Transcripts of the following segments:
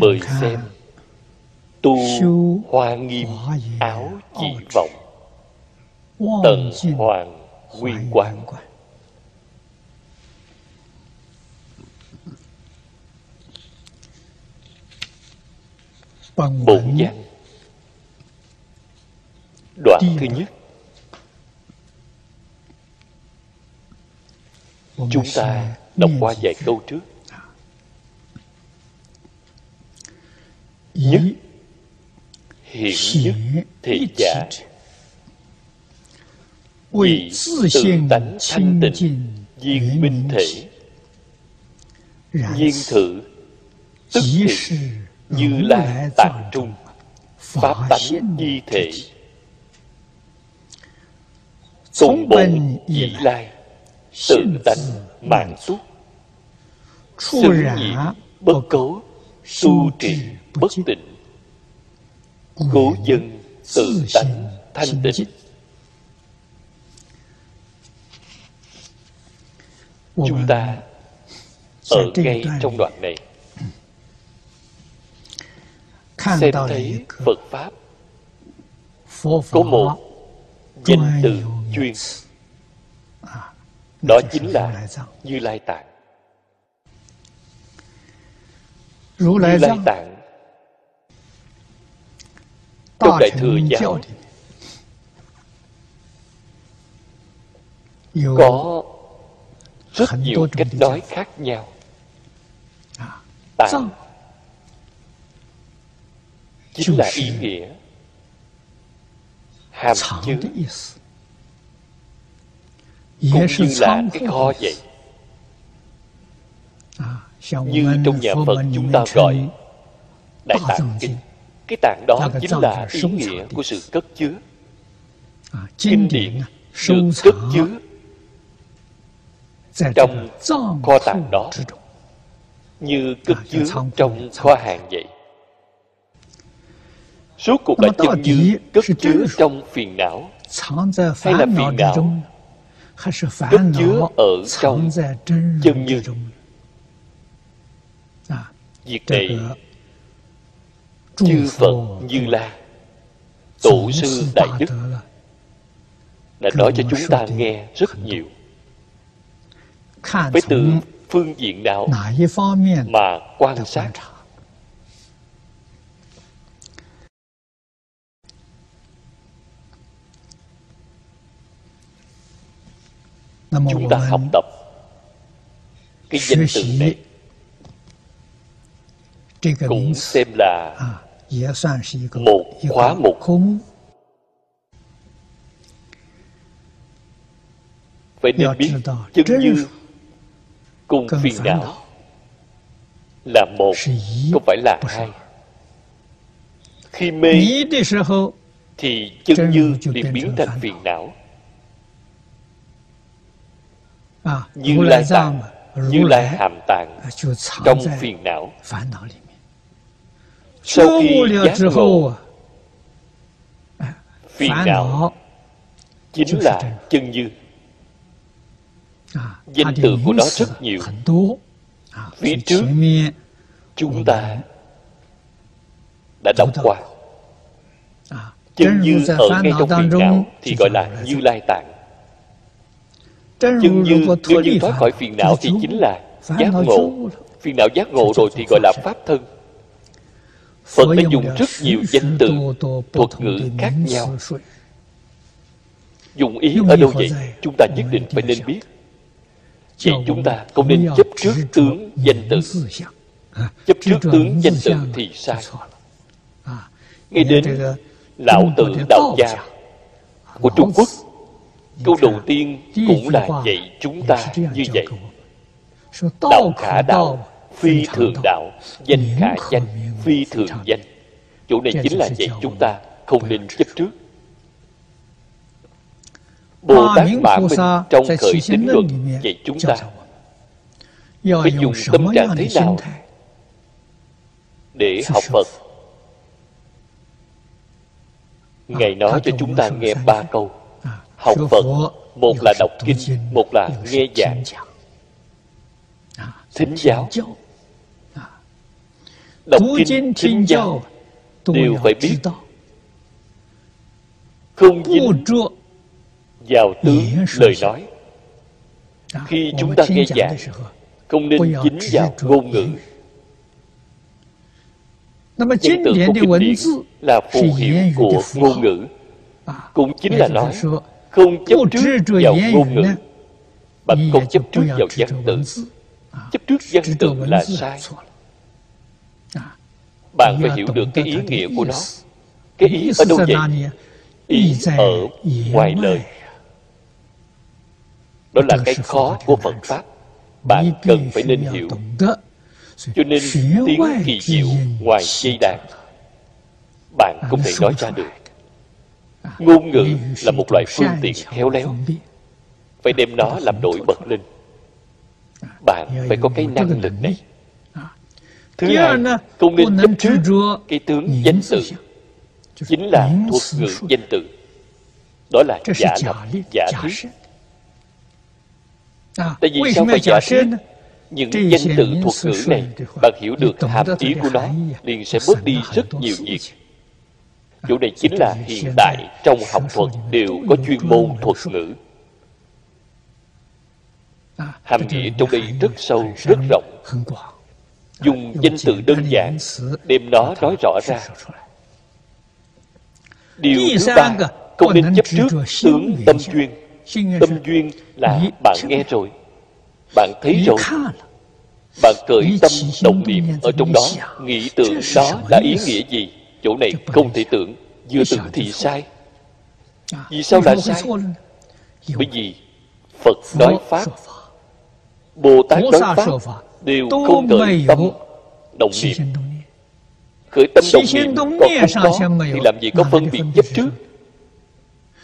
mời xem. Tu hoa nghiêm áo chỉ vọng. Tần hoàng quy quán bổn văn đoạn thứ nhất. Chúng ta đọc qua vài câu trước nhất. Hiện nhất thị giả. Vì tự tánh thanh tịnh viên minh thể. Viên thử tức thì như lai tạng trung pháp tánh di thể. Tùng bổn dĩ lai tự tánh mạng túc. Xứng nhị bất cấu tu trì bất tịnh. Cố dân tự tánh thanh tịnh. Chúng ta ở ngay trong đoạn này. Xem thấy phật pháp. Có một danh từ chuyên. Đó chính là như lai tạng như lai tạng trong đại thừa giáo có rất nhiều cách nói khác nhau. Tạng chính là ý nghĩa hàm chứa cũng như là cái kho vậy như trong nhà phật chúng ta gọi đại tạng kinh. cái tạng đó chính là ý nghĩa của sự cất chứa. Kinh điển được cất chứa trong kho tàng đó. như cất chứa trong kho hàng vậy. Suốt cuộc là chân như cất chứa trong phiền não Hay là phiền não? cất chứa ở trong chân như Việc này Chư Phật Như La Tổ sư Đại Đức Đã nói cho chúng ta nghe rất nhiều. Với từ phương diện nào Mà quan sát? chúng ta học tập cái danh từ này cũng xem là một khóa mục。phải nên biết chân như cùng phiền não là một không phải là hai? khi mê thì chân như liền biến thành phiền não. Như lai tạng như lai hàm tạng trong phiền não sau khi giác ngộ phiền não chính là chân như danh từ của nó rất nhiều. Phía trước chúng ta đã đọc qua. Chân như ở ngay trong phiền não thì gọi là như lai tạng. Chân như nếu như thoát khỏi phiền não thì chính là giác ngộ. Phiền não giác ngộ rồi thì gọi là pháp thân phật đã dùng rất nhiều danh từ thuật ngữ khác nhau. dùng ý ở đâu vậy? chúng ta nhất định phải nên biết. Vì chúng ta không nên chấp trước tướng danh từ. chấp trước tướng danh từ thì sai. ngay đến lão tử đạo gia của trung quốc câu đầu tiên cũng là dạy chúng ta như vậy. đạo khả đạo phi thường đạo danh khả danh phi thường danh. Chỗ này chính là dạy chúng ta không nên chấp trước. Bồ tát mã minh trong khởi tín luận dạy chúng ta. Phải dùng tâm trạng thế nào để học phật? Ngài nói cho chúng ta nghe ba câu. Học phật một là đọc kinh một là nghe giảng. thính giáo đọc kinh thính giáo đều phải biết. không dính vào tướng lời nói. Khi chúng ta nghe giảng không nên dính vào ngôn ngữ. Danh tự của kinh điển là phù hiệu của ngôn ngữ. Cũng chính là nói Không chấp trước vào ngôn ngữ Bạn không chấp trước vào văn tự. Chấp trước văn tự là sai Bạn phải hiểu được cái ý nghĩa của nó. Cái ý ở đâu vậy? Ý ở ngoài lời. Đó là cái khó của Phật Pháp. Bạn cần phải nên hiểu. cho nên tiếng kỳ diệu ngoài dây đàn. bạn không thể nói ra được. Ngôn ngữ là một loại phương tiện khéo léo. phải đem nó làm nổi bật lên. Bạn phải có cái năng lực này thứ hai không nên chấp trước cái tướng danh tự chính là thuật ngữ danh tự đó là giả lập giả thiết tại vì sao phải giả thiết những danh tự thuật ngữ này bạn hiểu được hàm ý của nó liền sẽ bớt đi rất nhiều việc. chỗ này chính là hiện tại trong học thuật đều có chuyên môn thuật ngữ. Hàm nghĩa trong đây rất sâu rất rộng dùng danh từ đơn giản đem nó nói rõ ra. điều thứ ba không nên chấp trước tướng tâm duyên. tâm duyên là bạn nghe rồi bạn thấy rồi. bạn cởi tâm động niệm ở trong đó nghĩ tưởng đó là ý nghĩa gì? Chỗ này không thể tưởng vừa tưởng thì sai. Vì sao lại sai? bởi vì phật nói pháp bồ tát nói pháp đều không khởi tâm động niệm. khởi tâm động niệm còn không có thì làm gì có phân biệt chấp trước.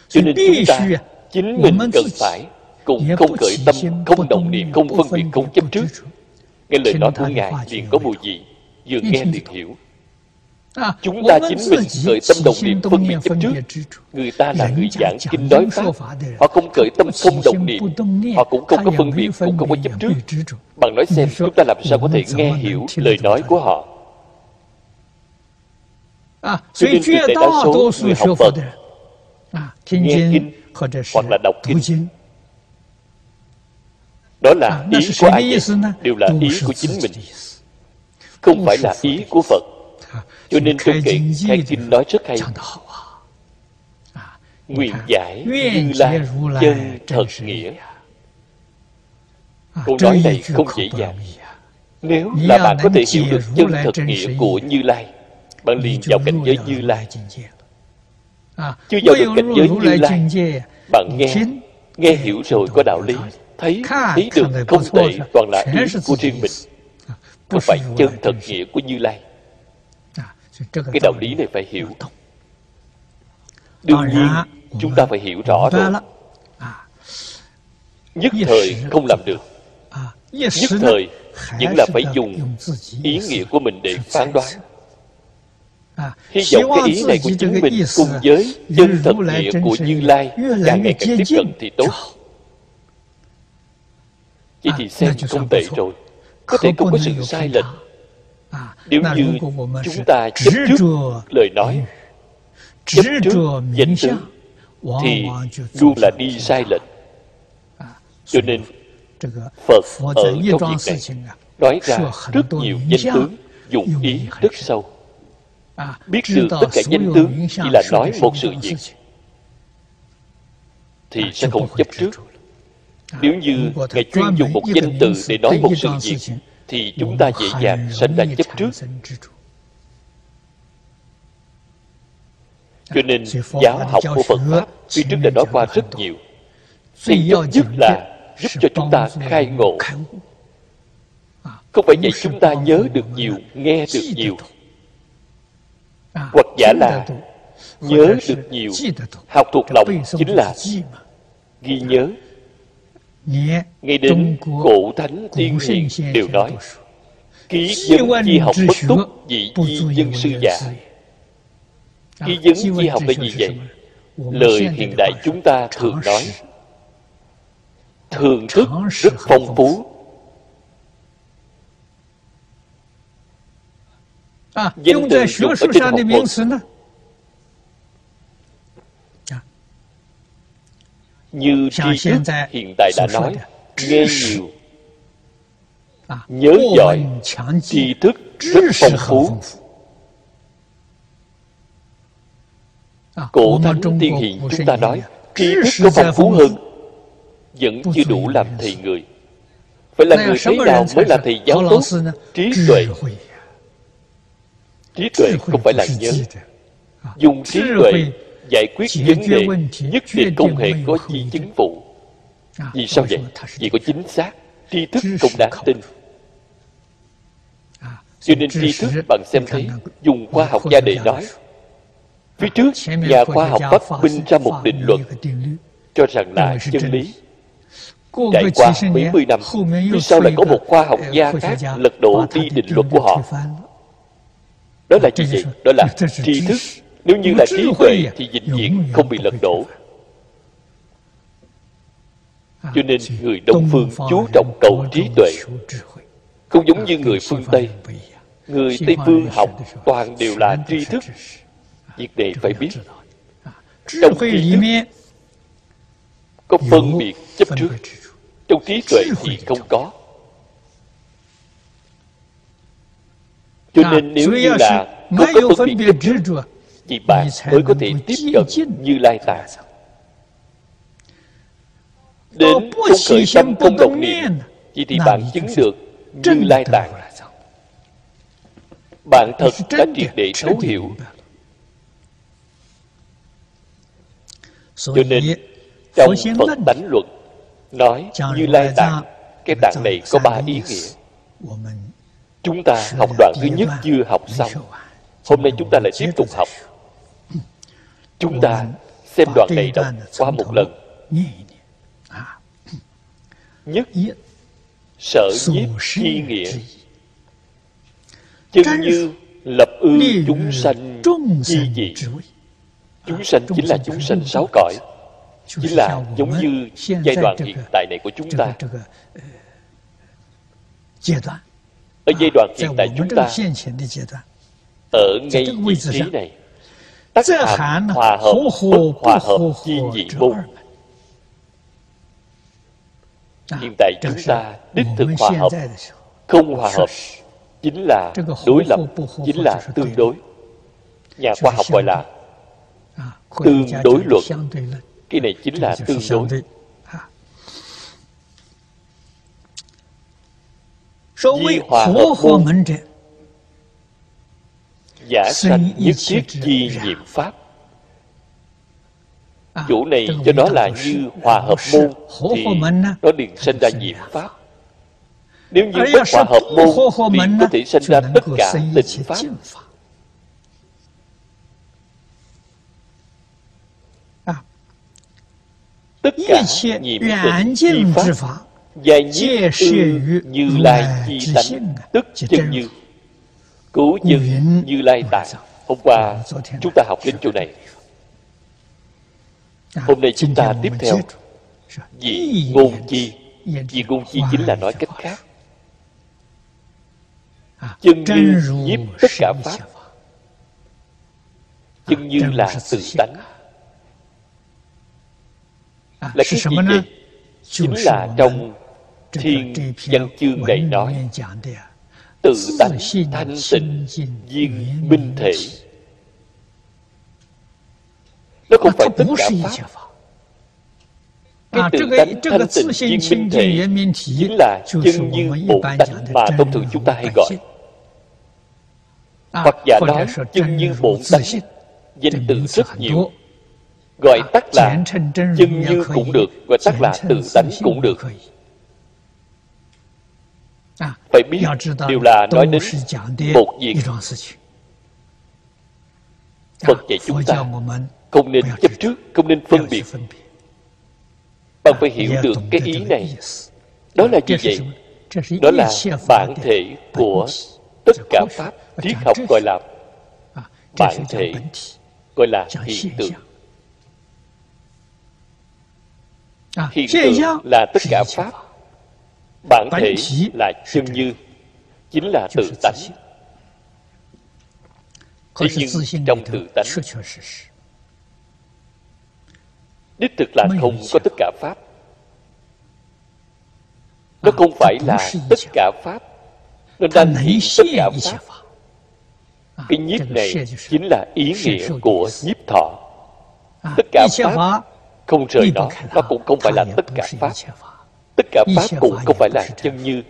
cho nên chúng ta chính mình cần phải cũng không khởi tâm không động niệm không phân biệt không chấp trước. nghe lời nói của ngài liền có mùi vị vừa nghe liền hiểu chúng ta chính mình khởi tâm động niệm phân biệt chấp trước. người ta là người giảng kinh nói pháp. họ không khởi tâm không động niệm. họ cũng không có phân biệt cũng không có chấp trước. bằng nói xem chúng ta làm sao có thể nghe hiểu lời nói của họ? cho nên tuyệt đại đa số người học Phật. nghe kinh hoặc là đọc kinh. đó là ý của ai vậy đều là ý của chính mình. không phải là ý của phật cho nên trong kệ khai kinh nói rất hay nguyện giải như lai chân thật nghĩa. câu nói này không dễ dàng. nếu là bạn có thể hiểu được chân thật nghĩa của như lai bạn liền vào cảnh giới như lai. chưa vào được cảnh giới như lai. bạn nghe nghe hiểu rồi có đạo lý. thấy ý được không tệ toàn là ý của riêng mình. Không phải chân thật nghĩa của như lai cái đạo lý này phải hiểu. đương nhiên chúng ta phải hiểu rõ rồi. nhất thời không làm được. Nhất thời vẫn là phải dùng ý nghĩa của mình để phán đoán. Hy vọng cái ý này của chính mình cùng với chân thật nghĩa của như lai càng ngày càng tiếp cận thì tốt. Vậy thì xem không tệ rồi. Có thể không có sự sai lệch Nếu như chúng ta chấp trước lời nói Chấp trước danh tướng Thì luôn là đi sai lệch. Cho nên Phật ở trong việc này Nói ra rất nhiều danh tướng Dụng ý rất sâu. Biết được tất cả danh tướng Chỉ là nói một sự việc Thì sẽ không chấp trước. nếu như Ngài chuyên dùng một danh từ để nói một sự việc Thì chúng ta dễ dàng sanh ra chấp trước. Cho nên giáo học của Phật Pháp Phía trước đã nói qua rất nhiều. Thì nhất nhất là giúp cho chúng ta khai ngộ. không phải vậy chúng ta nhớ được nhiều nghe được nhiều. hoặc giả là nhớ được nhiều. học thuộc lòng chính là ghi nhớ ngay đến cổ thánh tiên hiền đều nói ký dân chi học bất túc dị di dân sư già. ký dân chi học là gì vậy? lời hiện đại chúng ta thường nói thường thức rất phong phú. À, dùng ở học môn như tri thức hiện tại đã nói nghe nhiều. Nhớ giỏi tri thức rất phong phú. cổ thánh tiên hiền chúng ta nói tri thức có phong phú hơn vẫn chưa đủ làm thầy người. Phải là người thế nào mới là thầy giáo tốt? Trí tuệ. Trí tuệ không phải là nhớ. Dùng trí tuệ giải quyết vấn đề nhất định không hề có chi chứng phụ vì sao vậy? vì có chính xác tri thức cũng đáng tin. cho nên tri thức bạn xem thấy dùng khoa học gia đề nói. phía trước nhà khoa học phát minh ra một định luật cho rằng là chân lý. trải qua mấy mươi năm phía sau lại có một khoa học gia khác lật đổ đi định luật của họ? đó là gì vậy? Đó là tri thức nếu như là trí tuệ thì vĩnh viễn không bị lật đổ. cho nên người đông phương chú trọng cầu trí tuệ. không giống như người phương tây. người tây phương học toàn đều là tri thức. Việc này phải biết. trong tri thức có phân biệt chấp trước. trong trí tuệ thì không có. cho nên nếu như là không có phân biệt chấp trước thì bạn mới có thể tiếp cận như lai tạng đến không khởi tâm không động niệm chỉ thì bạn chứng được như lai tạng bạn thật đã triệt để thấu hiểu. cho nên trong phật tánh luận nói như lai tạng cái tạng này có ba ý nghĩa. chúng ta học đoạn thứ nhất chưa học xong. Hôm nay chúng ta lại tiếp tục học chúng ta xem đoạn này đọc qua một lần. Nhất sở nhiếp chi nghĩa. chân như lập ư chúng sanh chi dị chúng sanh chính là chúng sanh sáu cõi. chính là giống như giai đoạn hiện tại này của chúng ta. ở giai đoạn hiện tại chúng ta ở ngay vị trí này tất hàm hòa hợp bất hòa hợp chi nhị môn hiện tại chúng ta đích thực hòa hợp không hòa hợp chính là đối lập chính là tương đối. Nhà khoa học gọi là tương đối luật. cái này chính là tương đối. di hòa hợp môn giả sanh nhất thiết chi nhiệm pháp. Chủ này cho nó là như hòa hợp môn thì nó liền sinh ra nhiệm pháp. Nếu như bất hòa hợp môn thì có thể sinh ra tất cả tình pháp. tất cả nhiệm tịnh chi pháp và nhiếp ư như lai chi tánh tức chân như cứu dân như lai tạng. Hôm qua chúng ta học đến chỗ này. Hôm nay chúng ta tiếp theo vị ngôn chi. vị ngôn chi chính là nói cách khác. Chân như nhiếp tất cả pháp. chân như là tự tánh. Là cái gì vậy? chính là trong thiên văn chương này nói tự tánh thanh tịnh viên minh thể. Nó không phải tất cả pháp. cái tự tánh thanh tịnh viên minh thể chính là chân như bổn tánh mà thông thường chúng ta hay gọi. hoặc giả nói chân như bổn tánh danh từ rất nhiều. gọi tắt là chân như cũng được gọi tắt là tự tánh cũng được phải biết đều là nói đến một việc Phật dạy chúng ta không nên chấp trước, không nên phân biệt. Bạn phải hiểu được cái ý này. Đó là gì vậy? Đó là bản thể của tất cả Pháp triết học gọi là bản thể, gọi là hiện tượng. Hiện tượng là tất cả Pháp. Bản thể là chân như, chính là tự tánh. Thế nhưng trong tự tánh đích thực là không có tất cả pháp. Nó không phải là tất cả pháp. Nó đang hiện tất cả pháp. Cái nhiếp này chính là ý nghĩa của nhiếp thọ. Tất cả pháp không rời nó nó cũng không phải là tất cả pháp tất cả pháp cũng không phải là chân như.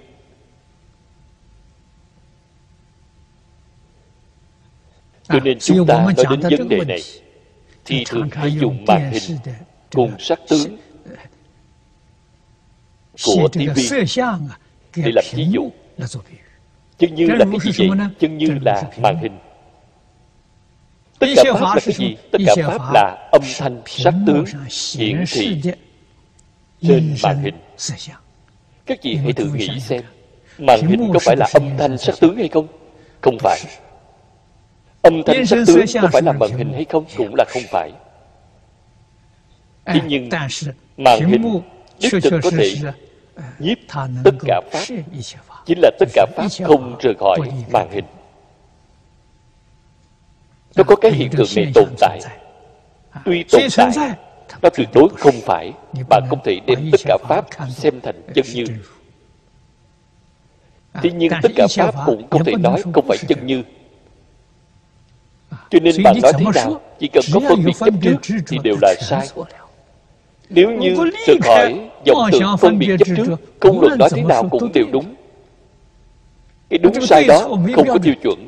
Cho nên chúng ta nói đến vấn đề này thì thường hay dùng màn hình cùng sắc tướng của TV để làm ví dụ. chân như là cái gì vậy? chân như là màn hình. Tất cả pháp là cái gì? tất cả pháp là âm thanh sắc tướng hiển thị. trên màn hình các vị hãy thử nghĩ xem màn hình có phải là âm thanh sắc tướng hay không? Không phải. âm thanh sắc tướng có phải là màn hình hay không? Cũng là không phải. Thế nhưng màn hình đích thực có thể nhiếp tất cả pháp. chính là tất cả pháp không rời khỏi màn hình. Nó có cái hiện tượng này tồn tại. tuy tồn tại nó tuyệt đối không phải. Bạn không thể đem tất cả pháp xem thành chân như. thế nhưng tất cả pháp cũng không thể nói không phải chân như. cho nên bạn nói thế nào chỉ cần có phân biệt chấp trước thì đều là sai. Nếu như rời khỏi dòng tự phân biệt chấp trước Không luận nói thế nào cũng đều đúng. Cái đúng sai đó không có tiêu chuẩn.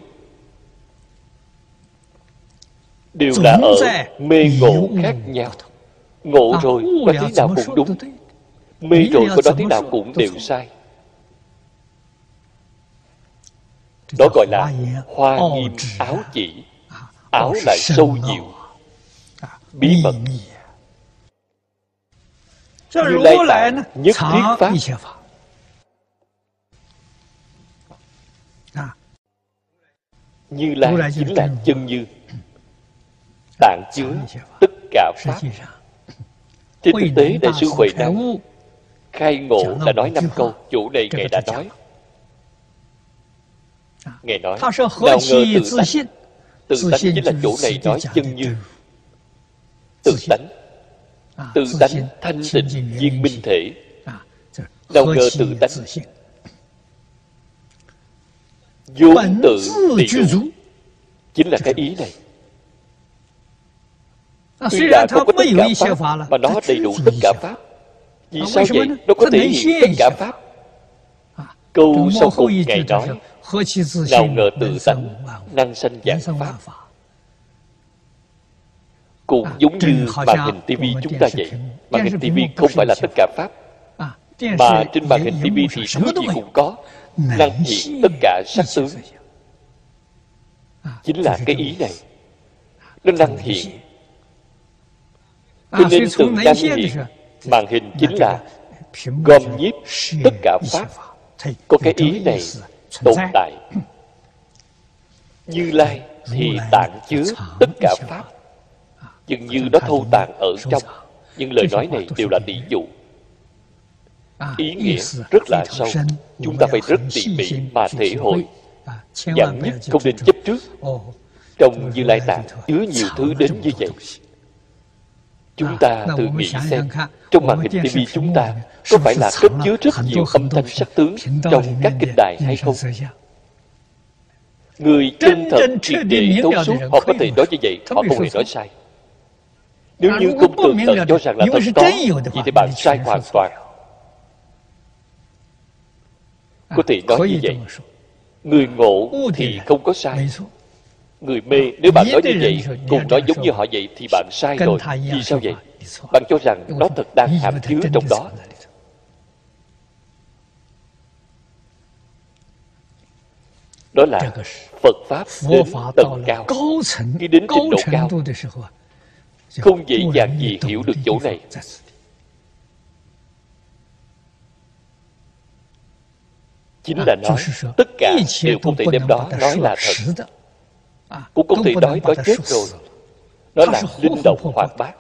Đều là ở mê ngộ. khác nhau Ngộ rồi có thế nào cũng đúng. Mê rồi có nói thế nào cũng đều sai. Đó gọi là hoa nghiêm áo chỉ Áo lại sâu nhiều. Bí mật. như lai tạng nhất thiết pháp. như lai chính là chân như tạng chứa tất cả pháp trên thực tế đại sư huệ năng khai ngộ là nói năm câu chủ này ngài đã nói. ngài nói nào ngờ tự tánh. tự tánh chính là chủ này nói chân như. tự tánh. Tự tánh thanh tịnh viên minh thể. Nào ngờ tự tánh. vốn tự tỳ chính là cái ý này tuy là không có tất cả pháp mà nó đầy đủ tất cả pháp vì sao vậy nó có thể hiện tất cả pháp câu sau cùng ngài nói nào ngờ tự tánh năng sanh dạng pháp cũng à, giống như màn hình TV chúng ta vậy. Màn hình TV không phải là tất cả Pháp. À, mà trên màn hình TV thì thứ gì cũng có. Năng hiện tất cả sắc tướng. À, Chính là cái ý này. Nó năng hiện. Cho nên từ năng hiện, màn hình chính là gom nhiếp tất cả Pháp. Có cái ý này tồn tại. Như Lai thì tạng chứa tất cả Pháp. Dường như nó thâu tàn ở trong nhưng lời nói này đều là tỷ dụ. Ý nghĩa rất là sâu chúng ta phải rất tỉ mỉ mà thể hội. Dạng nhất không nên chấp trước. Trong như lai tạng chứa nhiều thứ đến như vậy chúng ta tự nghĩ xem. trong màn hình tv chúng ta có phải là cất chứa rất nhiều âm thanh sắc tướng trong các kinh đài hay không? người chân thật triệt để thấu suốt họ có thể nói như vậy họ không hề nói sai. Nếu như không tưởng tận cho rằng là thật có Vậy thì bạn sai hoàn toàn. Có thể nói như vậy. Người ngộ thì không có sai Người mê Nếu bạn nói như vậy Cùng nói giống như họ vậy Thì bạn sai rồi. Vì sao vậy? Bạn cho rằng nó thật đang hàm chứa trong đó. đó là Phật Pháp đến tầng cao. Khi đến trình độ cao Không dễ dàng gì hiểu được chỗ này. Chính là nói Tất cả đều không thể đem đó nói là thật Cũng không thể nói đó chết rồi. Nó là linh động hoạt bát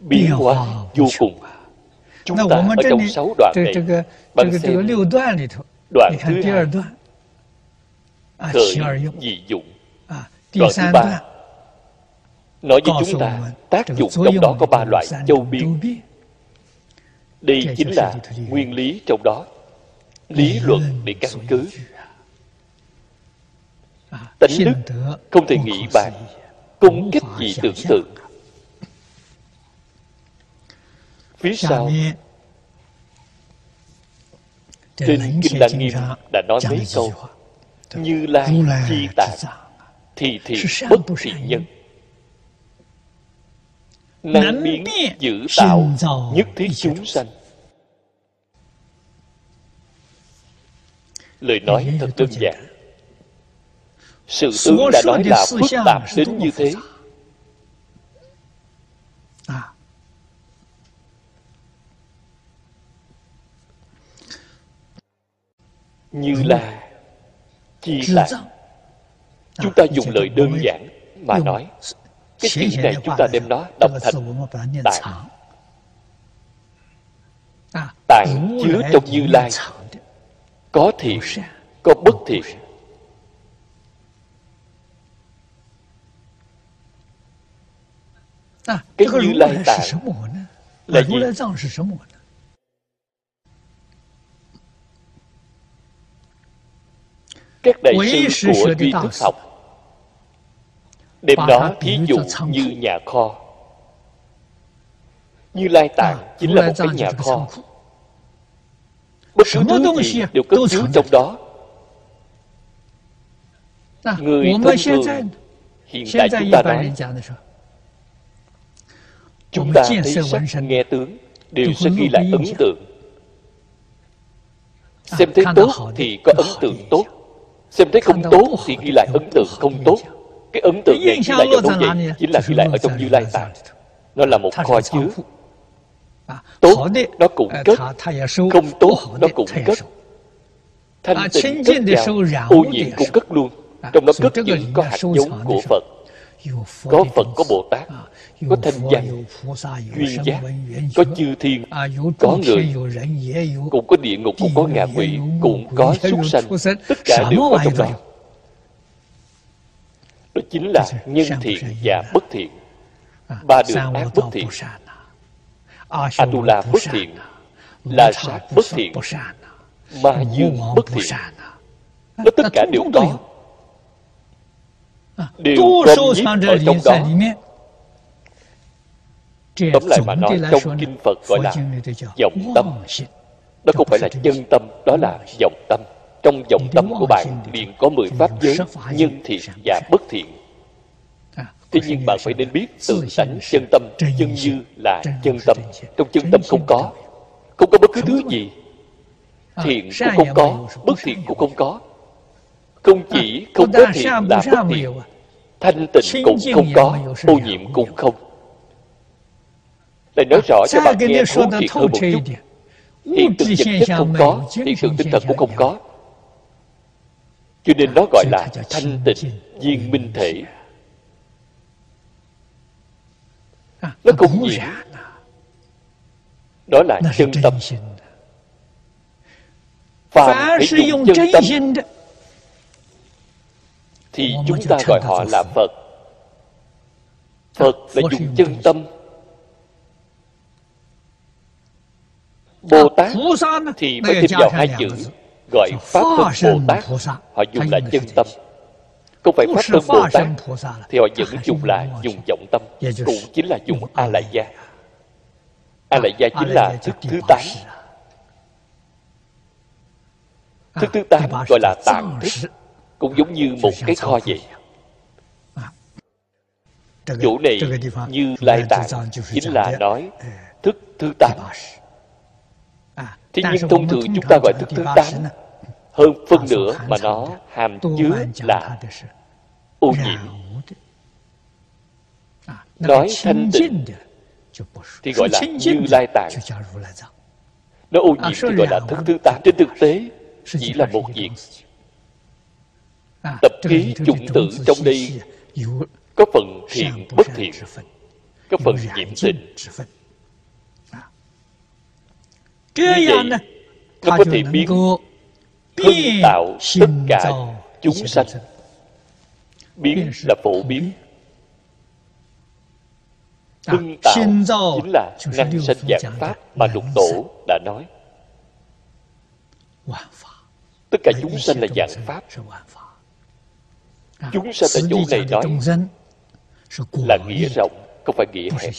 Biến hóa vô cùng. Chúng ta ở trong sáu đoạn này Bạn xem Đoạn thứ hai. Khởi dị dụng. Đoạn thứ ba. Nói với chúng ta Tác dụng trong đó có ba loại châu biến Đây chính là nguyên lý trong đó Lý luận để căn cứ. Tánh đức không thể nghĩ bàn Không cách gì tưởng tượng. Phía sau Trên Kinh Lăng Nghiêm đã nói mấy câu Như Lai chi tạng Thì thì bất thị nhân. Năng biến giữ tạo Nhất thiết chúng sanh Lời nói thật đơn giản. Sự tướng đã nói là phức tạp đến như thế. như là chi tạng chúng ta dùng lời đơn giản mà nói. cái chữ này chúng ta đem nó đọc thành tạng tạng chứa trong như lai có thiện có bất thiện cái như lai tạng là gì? các đại sư của duy thức học. Đem đó thí dụ như nhà kho như lai tạng chính là một cái nhà kho bất cứ thứ gì đều cất chứa trong đó. Người thông thường hiện tại chúng ta nói. chúng ta thấy sắc nghe tướng đều sẽ ghi lại ấn tượng. Xem thấy tốt thì có ấn tượng tốt. xem thấy không tốt thì ghi lại ấn tượng không tốt. cái ấn tượng này ghi lại ở đâu vậy chính là ghi lại ở trong như lai tạng. Nó là một kho chứa tốt nó cũng cất không tốt nó cũng cất thanh tịnh cất vào ô nhiễm cũng cất luôn trong đó cất những có hạt giống của phật có phật có bồ tát có thanh văn duyên giác có chư thiên có người cũng có địa ngục cũng có ngạ quỷ cũng có súc sanh tất cả đều có trong đó。đó chính là nhân thiện và bất thiện ba đường ác bất thiện atula bất thiện? Là sát bất thiện ma dương bất thiện? Nó tất cả đều có. đều gom nhíp ở trong đó. Tóm lại mà nói trong kinh phật gọi là vọng tâm. Đó không phải là chân tâm đó là vọng tâm. Trong vọng tâm của bạn liền có mười pháp giới nhân thiện và bất thiện thế nhưng bạn phải nên biết tự tánh chân tâm chân như là chân tâm. trong chân tâm không có không có bất cứ thứ gì. thiện cũng không có bất thiện cũng không có. Không chỉ không có thiện là bất thiện thanh tịnh cũng không có ô nhiễm cũng không. Lại nói rõ cho bạn nghe thú thiệt hơn một chút. hiện tượng vật chất không có hiện tượng tinh thần cũng không có. cho nên nó gọi là thanh tịnh viên minh thể nó không nhiễm đó là chân tâm. phàm phải dùng chân tâm. thì chúng ta gọi họ là phật. Phật là dùng chân tâm. Bồ tát thì mới thêm vào hai chữ gọi pháp thân bồ tát. Họ dùng là chân tâm không phải pháp thân bồ tát thì họ vẫn dùng là dùng vọng tâm cũng chính là dùng a la gia. A la gia chính là thức thứ tám. thức thứ tám gọi là tạng thức cũng giống như một cái kho vậy. Chỗ này như lai tạng chính là nói thức thứ tám. Thế nhưng thông thường chúng ta gọi thức thứ tám hơn phân nửa mà nó hàm chứa là ô nhiễm. nói thanh tịnh thì gọi là như lai tạng。nó ô nhiễm thì gọi là thức thứ tám. Trên thực tế chỉ là một việc tập khí chủng tử trong đây có phần thiện bất thiện có phần nhiễm tịnh như vậy nó có thể biến thân tạo tất cả chúng sanh. Biến là phổ biến. Thân tạo chính là ngăn sanh dạng pháp mà lục tổ đã nói. Tất cả chúng sanh là dạng pháp. chúng sanh ở chỗ này nói là nghĩa rộng không phải nghĩa hẹp.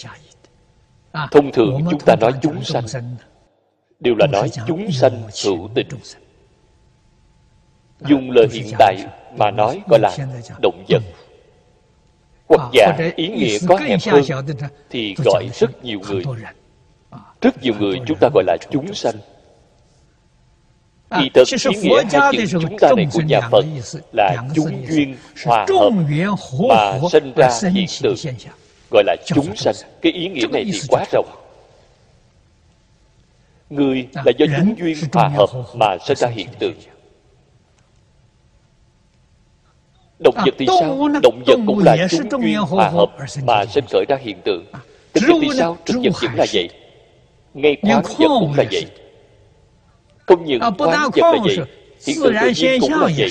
thông thường chúng ta nói chúng sanh. đều là nói chúng sanh hữu tình dùng lời hiện tại mà nói gọi là động vật hoặc giả ý nghĩa có hẹp hơn thì gọi rất nhiều người rất nhiều người chúng ta gọi là chúng sanh Kỳ thực ý nghĩa theo chữ chúng ta này của nhà Phật là chúng duyên hòa hợp mà sinh ra hiện tượng gọi là chúng sanh cái ý nghĩa này thì quá rộng người là do chúng duyên hòa hợp mà sinh ra hiện tượng động vật thì sao? động vật cũng là chúng duyên hòa hợp mà sinh khởi ra hiện tượng. Thực vật thì sao? Thực vật vẫn là vậy. Ngay khoáng vật cũng là vậy. không những khoáng vật là vậy hiện tượng tự nhiên cũng là vậy.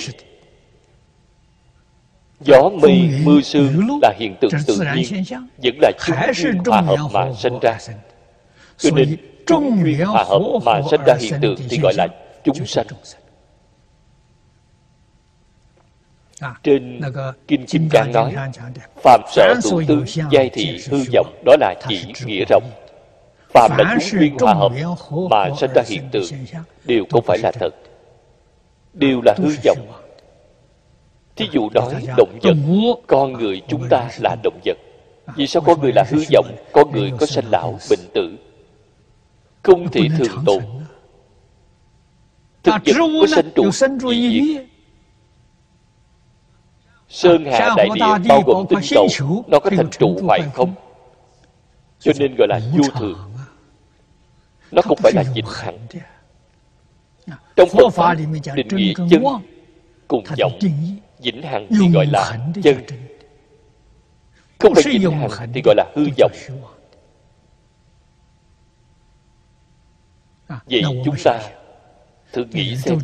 Gió mây mưa sương là hiện tượng tự nhiên vẫn là chúng duyên hòa hợp mà sinh ra. cho nên trung duyên hòa hợp mà sinh ra hiện tượng thì gọi là chúng sanh trên kinh kim cang nói phạm sở tụ tư giai thị hư vọng đó là chỉ nghĩa rộng。Phạm là chúng duyên hòa hợp mà sinh ra hiện tượng đều không phải là thật。đều là hư vọng。thí dụ nói động vật con người chúng ta là động vật vì sao con người là hư vọng con người có sanh lão bệnh tử。Không thể thường tồn thực vật có sanh trụ di diệt sơn hà đại địa bao gồm tinh cầu nó có thành trụ hoài không? cho nên gọi là vô thường nó không phải là vĩnh hằng trong phật pháp định nghĩa chân cùng vọng vĩnh hằng thì gọi là chân. không phải vĩnh hằng thì gọi là hư vọng. Vậy chúng ta thử nghĩ xem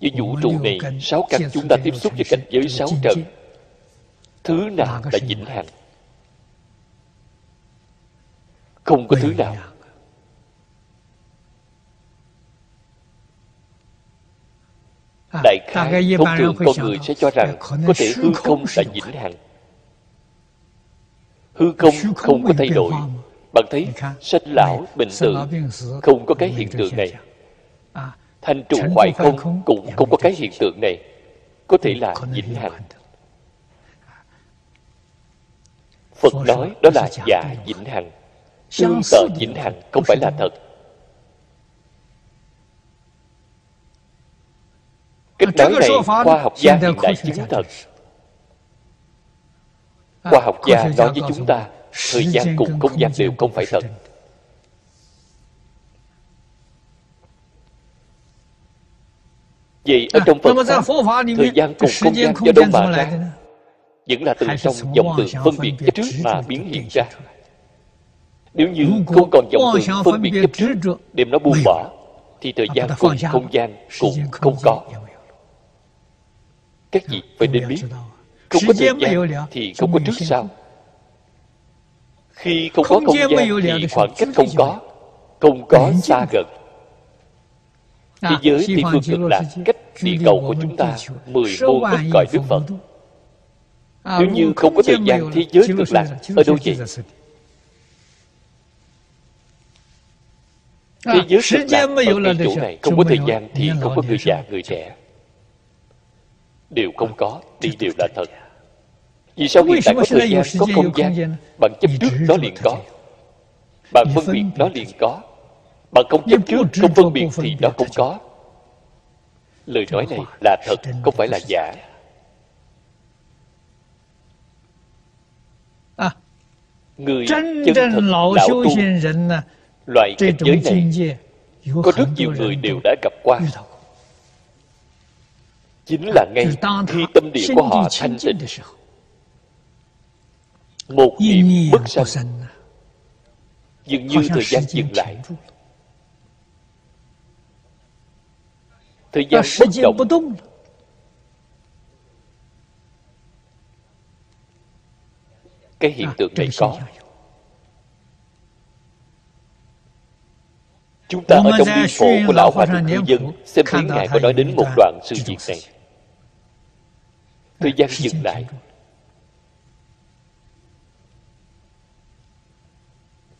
với vũ trụ này sáu căn chúng ta tiếp xúc với cảnh giới sáu trần thứ nào là vĩnh hằng? Không có thứ nào. đại khái thông thường con người sẽ cho rằng có thể hư không là vĩnh hằng. Hư không không có thay đổi. bạn thấy sanh lão bệnh tử không có cái hiện tượng này. thanh trụ hoại không cũng không có cái hiện tượng này. Có thể là vĩnh hằng phật nói đó là giả vĩnh hằng. Tương tự vĩnh hằng không phải là thật. Cách nói này khoa học gia hiện đại chứng thật. Khoa học gia nói với chúng ta thời gian cùng không gian đều không phải thật. vậy ở trong phật pháp thời gian cùng không gian do đâu mà ra vẫn là từ trong dòng từ phân biệt chấp trước mà biến hiện ra. nếu như không còn dòng từ phân biệt chấp trước đem nó buông bỏ thì thời gian cùng không gian cũng không có các vị phải nên biết không có thời gian thì không có trước sau. khi không có không gian thì khoảng cách không có không có xa gần. Thế giới thì phương cực lạc cách địa cầu của chúng ta mười muôn ức cõi đức phật nếu như không có thời gian thế giới cực lạc ở đâu vậy? thế giới cực lạc ở cái chỗ này không có thời gian thì không có người già người trẻ. Đều không có thì đều là thật. vì sao hiện tại có thời gian có không gian bạn chấp trước nó liền có. bạn phân biệt nó liền có. Bạn không chấp trước, không phân biệt thì đó không có. Lời nói này là thật, không phải là giả. Người chân thật lão tu, loại cảnh giới này, có rất nhiều người đều đã gặp qua. Chính là ngay khi tâm địa của họ thanh tịnh, một niệm bất sanh, dường như thời gian dừng lại. Thời gian bất động. Cái hiện tượng này có. Chúng ta ở trong bia phổ của Lão Hòa Thượng Cư Dân xem thấy Ngài có nói đến một đoạn sự việc này. Thời gian dừng lại.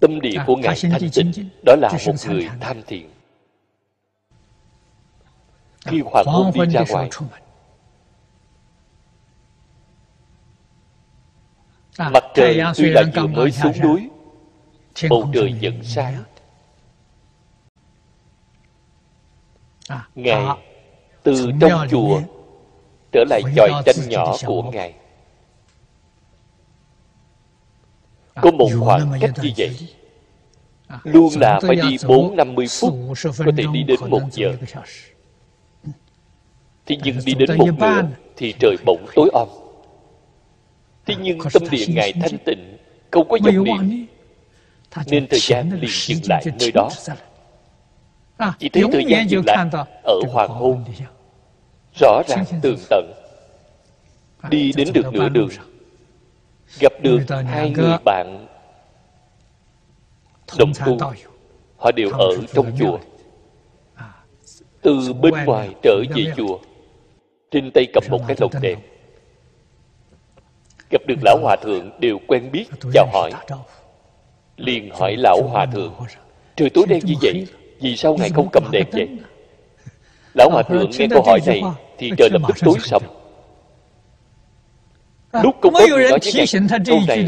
Tâm địa của Ngài thanh tịnh, đó là một người tham thiền. Khi hoàng hôn đi ra ngoài, mặt trời tuy là vừa mới xuống núi, bầu trời vẫn sáng. Ngài từ trong chùa trở lại chòi tranh nhỏ của Ngài. Có một khoảng cách như vậy. Luôn là phải đi 4-50 phút, có thể đi đến một giờ. Thế nhưng đi đến một nửa thì trời bỗng tối om. Thế nhưng tâm địa Ngài thanh tịnh, không có dòng niệm, nên thời gian liền dừng lại nơi đó. Chỉ thấy thời gian dừng lại ở hoàng hôn, rõ ràng tường tận. Đi đến được nửa đường, gặp được hai người bạn đồng tu, họ đều ở trong chùa. Từ bên ngoài trở về chùa, trên tay cầm một cái lồng đèn gặp được lão hòa thượng đều quen biết chào hỏi. liền hỏi lão hòa thượng trời tối đen như vậy vì sao ngài không cầm đèn vậy? Lão hòa thượng nghe câu hỏi này thì trời lập tức tối sầm. Lúc công đức nói với ngài câu này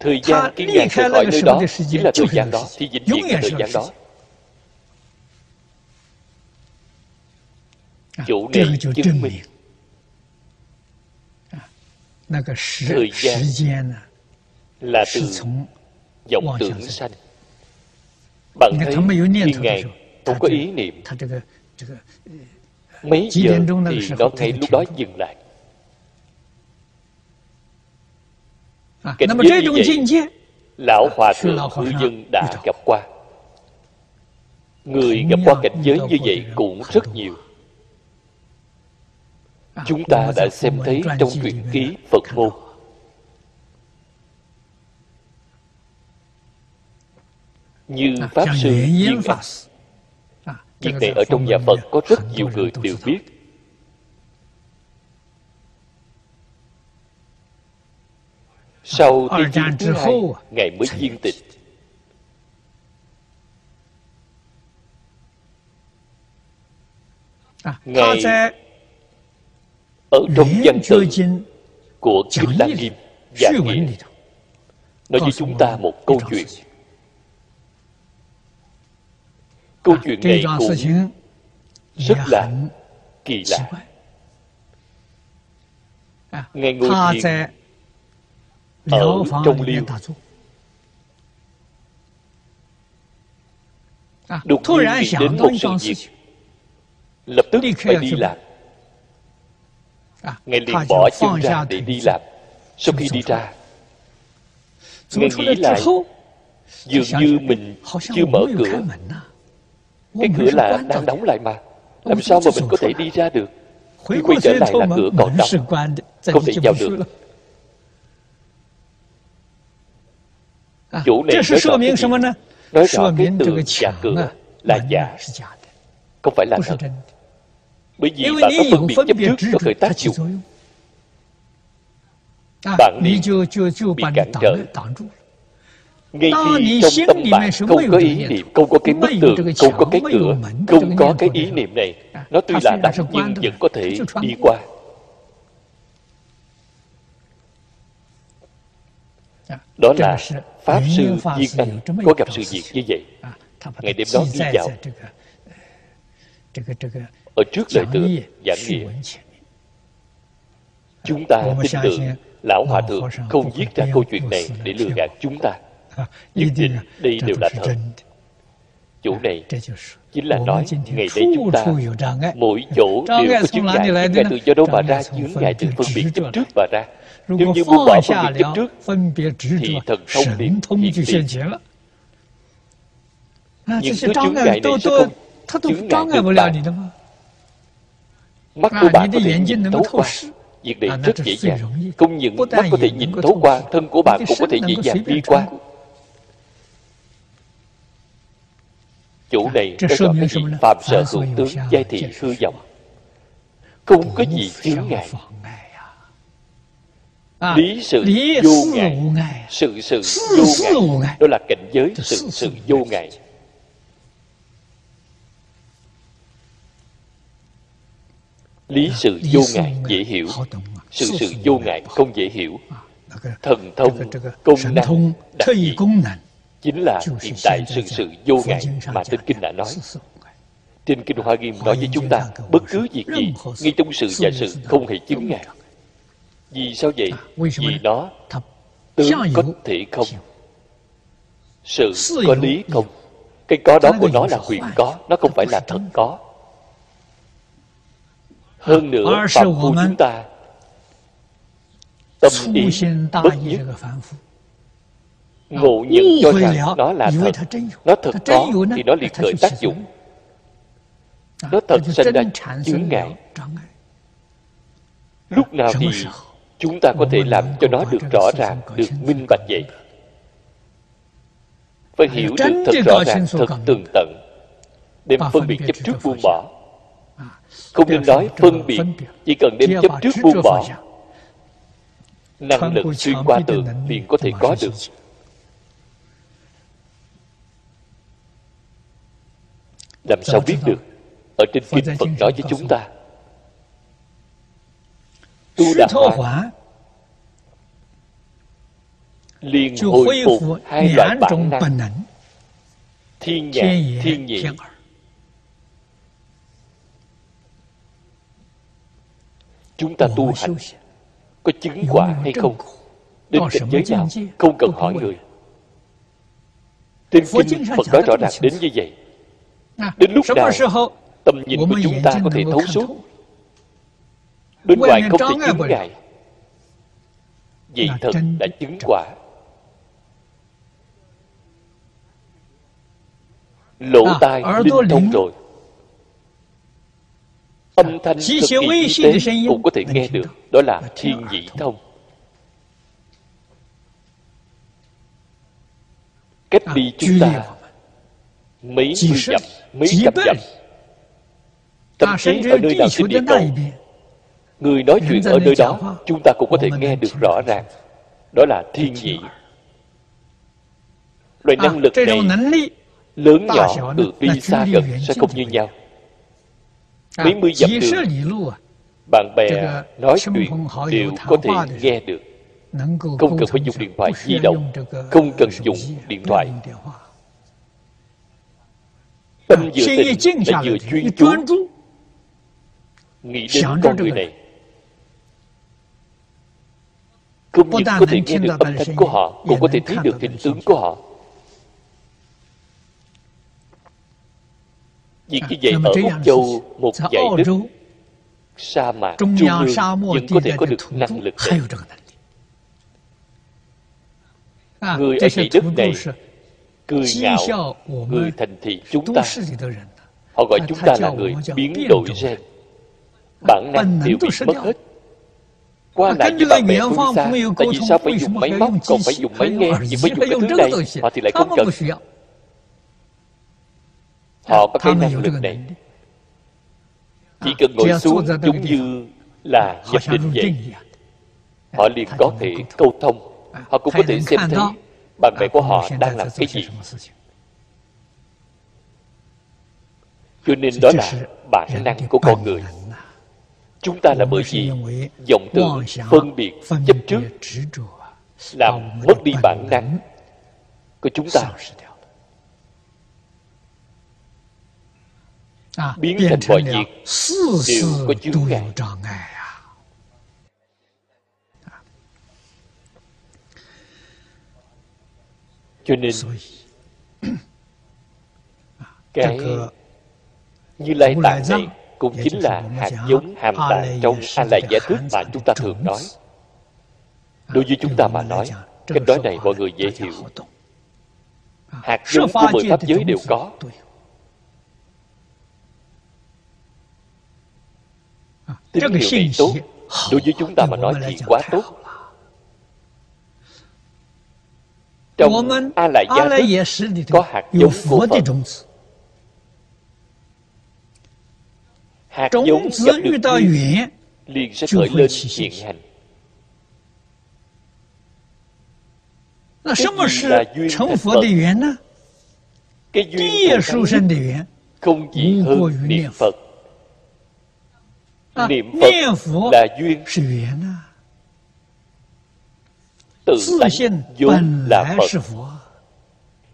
thời gian khi ngài rời khỏi nơi đó chính là thời gian đó thì vĩnh viễn là thời gian đó. chỗ này chứng minh thời gian là từ vọng tưởng sanh bạn thấy khi ngài không có ý niệm。mấy giờ thì nó ngay lúc đó dừng lại。cảnh giới như vậy lão hòa thượng hư dân đã gặp qua người gặp qua cảnh giới như vậy cũng rất nhiều chúng ta đã xem thấy trong truyện ký phật môn. như pháp sư viên việc này ở trong nhà phật có rất nhiều người đều biết. sau tiên chiến thứ hai ngài mới viên tịch ngài ở trong văn tự của Kinh Lăng Nghiêm giảng nghĩa. nói với chúng ta một câu chuyện. câu chuyện này cũng rất là kỳ lạ. ngài ngồi thiền ở trong liêu. Đột nhiên nghĩ đến một sự việc. lập tức phải đi làm Ngài liền bỏ chân ra để đi làm. Sau khi đi ra Ngài nghĩ lại Dường như mình chưa mở cửa. Cái cửa là đang đóng lại mà. Làm sao mà mình có thể đi ra được? Khi quay trở lại là cửa còn đóng. Không thể vào được. Chủ này nói rõ cái gì? Nói rõ cái tường và cửa là giả Không phải là thật bởi vì bạn có phân biệt chấp trước có khởi tác dụng bạn liền bị cản trở. ngay khi trong tâm bạn không có ý niệm không có cái bức tường không có cái cửa không có cái ý niệm này. Nó tuy là đắc nhưng vẫn có thể đi qua. Đó là pháp sư duyên ân có gặp sự việc như vậy. Ngày đêm đó ghi vào ở trước lời tựa giảng nghĩa. chúng ta tin tưởng lão hòa thượng không viết ra câu chuyện này để lừa gạt chúng ta. Nhất định đây đều là thật. chỗ này chính là nói ngày đây chúng ta mỗi chỗ đều có chướng ngại. chướng ngại từ do đâu mà ra chướng ngại từ phân biệt chấp trước mà ra. Nếu như buông bỏ phân biệt chấp trước thì thần thông liền hiện tiền. những thứ chướng ngại này sẽ không chướng ngại được bạn mắt của bạn có thể nhìn thấu qua việc này rất dễ dàng không những mắt có thể nhìn thấu qua thân của bạn cũng có thể dễ dàng đi qua. chỗ này nó rõ cái gì phạm sở hữu tướng giai thị hư vọng. Không có gì chướng ngại. Lý sự vô ngại. sự sự vô ngại. đó là cảnh giới sự sự vô ngại lý sự vô ngại dễ hiểu. sự sự vô ngại không dễ hiểu. Thần thông công năng đặc biệt chính là hiện tại sự sự vô ngại mà trên kinh đã nói. Trên kinh hoa nghiêm nói với chúng ta bất cứ việc gì ngay trong sự và sự không hề chứng ngại. Vì sao vậy? Vì nó tướng có thể không. sự có lý không? cái có đó của nó là huyền có nó không phải là thật có hơn nữa phạm phu chúng ta. Tâm ý bất nhất ngộ nhận cho rằng nó là thật. nó thật có thì nó liền khởi tác dụng. nó thật sinh ra chướng ngại. lúc nào thì chúng ta có thể làm cho nó được rõ ràng được minh bạch vậy. Phải hiểu được thật rõ ràng thật tường tận đem phân biệt chấp trước buông bỏ không nên nói phân biệt chỉ cần đem chấp trước buông bỏ. Năng lực xuyên qua tường liền có thể có được. Làm sao biết được? Ở trên kinh phật nói với chúng ta. Tu đạt hóa liền hồi phục hai loại bản năng. Thiên nhãn thiên nhị chúng ta tu hành có chứng quả hay không? Đến cảnh giới nào không cần hỏi người? Trên kinh phật nói rõ ràng đến như vậy. Đến lúc nào tầm nhìn của chúng ta có thể thấu suốt? bên ngoài không thể chứng ngại. Vậy thật đã chứng quả. Lỗ tai linh thông rồi âm thanh cực kỳ tinh tế cũng có thể nghe được. đó là thiên nhị thông. Cách đi chúng ta mấy mươi dặm mấy trăm dặm. Thậm chí ở nơi nào trên địa cầu. Người nói chuyện ở nơi đó chúng ta cũng có thể nghe được rõ ràng. Đó là thiên nhị. Loại năng lực này lớn nhỏ cự ly xa gần sẽ không như nhau mấy mươi dặm đường bạn bè nói chuyện đều có thể nghe được. Không cần phải dùng điện thoại di động không cần dùng điện thoại. tâm vừa tịnh lại vừa chuyên chú nghĩ đến con người này. Không những có thể nghe được âm thanh của họ cũng có thể thấy được hình tướng của họ vì như vậy ở Úc Châu một dãy đất sa mạc trung ương vẫn có thể có được năng lực này người ở dãy đất này cười ngạo người thành thị chúng ta. họ gọi chúng ta là người biến đổi gen. Bản năng đều bị mất hết. Qua lại với bạn bè phương xa. tại vì sao phải dùng máy móc? còn phải dùng máy nghe chỉ phải dùng cái thứ này. họ thì lại không cần họ có cái năng lực này. chỉ cần ngồi xuống giống như là nhập định vậy. họ liền có thể câu thông. Họ cũng có thể xem thấy bạn bè của họ đang làm cái gì. cho nên đó là bản năng của con người. chúng ta là bởi vì vọng tưởng phân biệt chấp trước làm mất đi bản năng của chúng ta biến thành mọi việc đều có chướng ngại cho nên cái như lai tạng này cũng chính là hạt giống hàm tàng trong a la giải thức mà chúng ta thường nói. đối với chúng ta mà nói cách nói này mọi người dễ hiểu. Hạt giống của mười pháp giới đều có tín hiệu này tốt. đối với chúng ta mà nói thì quá tốt. Trong a lại gia đức có hạt giống của phật. Hạt giống gặp được duyên liền sẽ khởi lên hiện hành. Cái gì là duyên thành phật? Cái duyên thành không chỉ hơn niệm phật niệm phật là duyên. Tự tánh vốn là phật.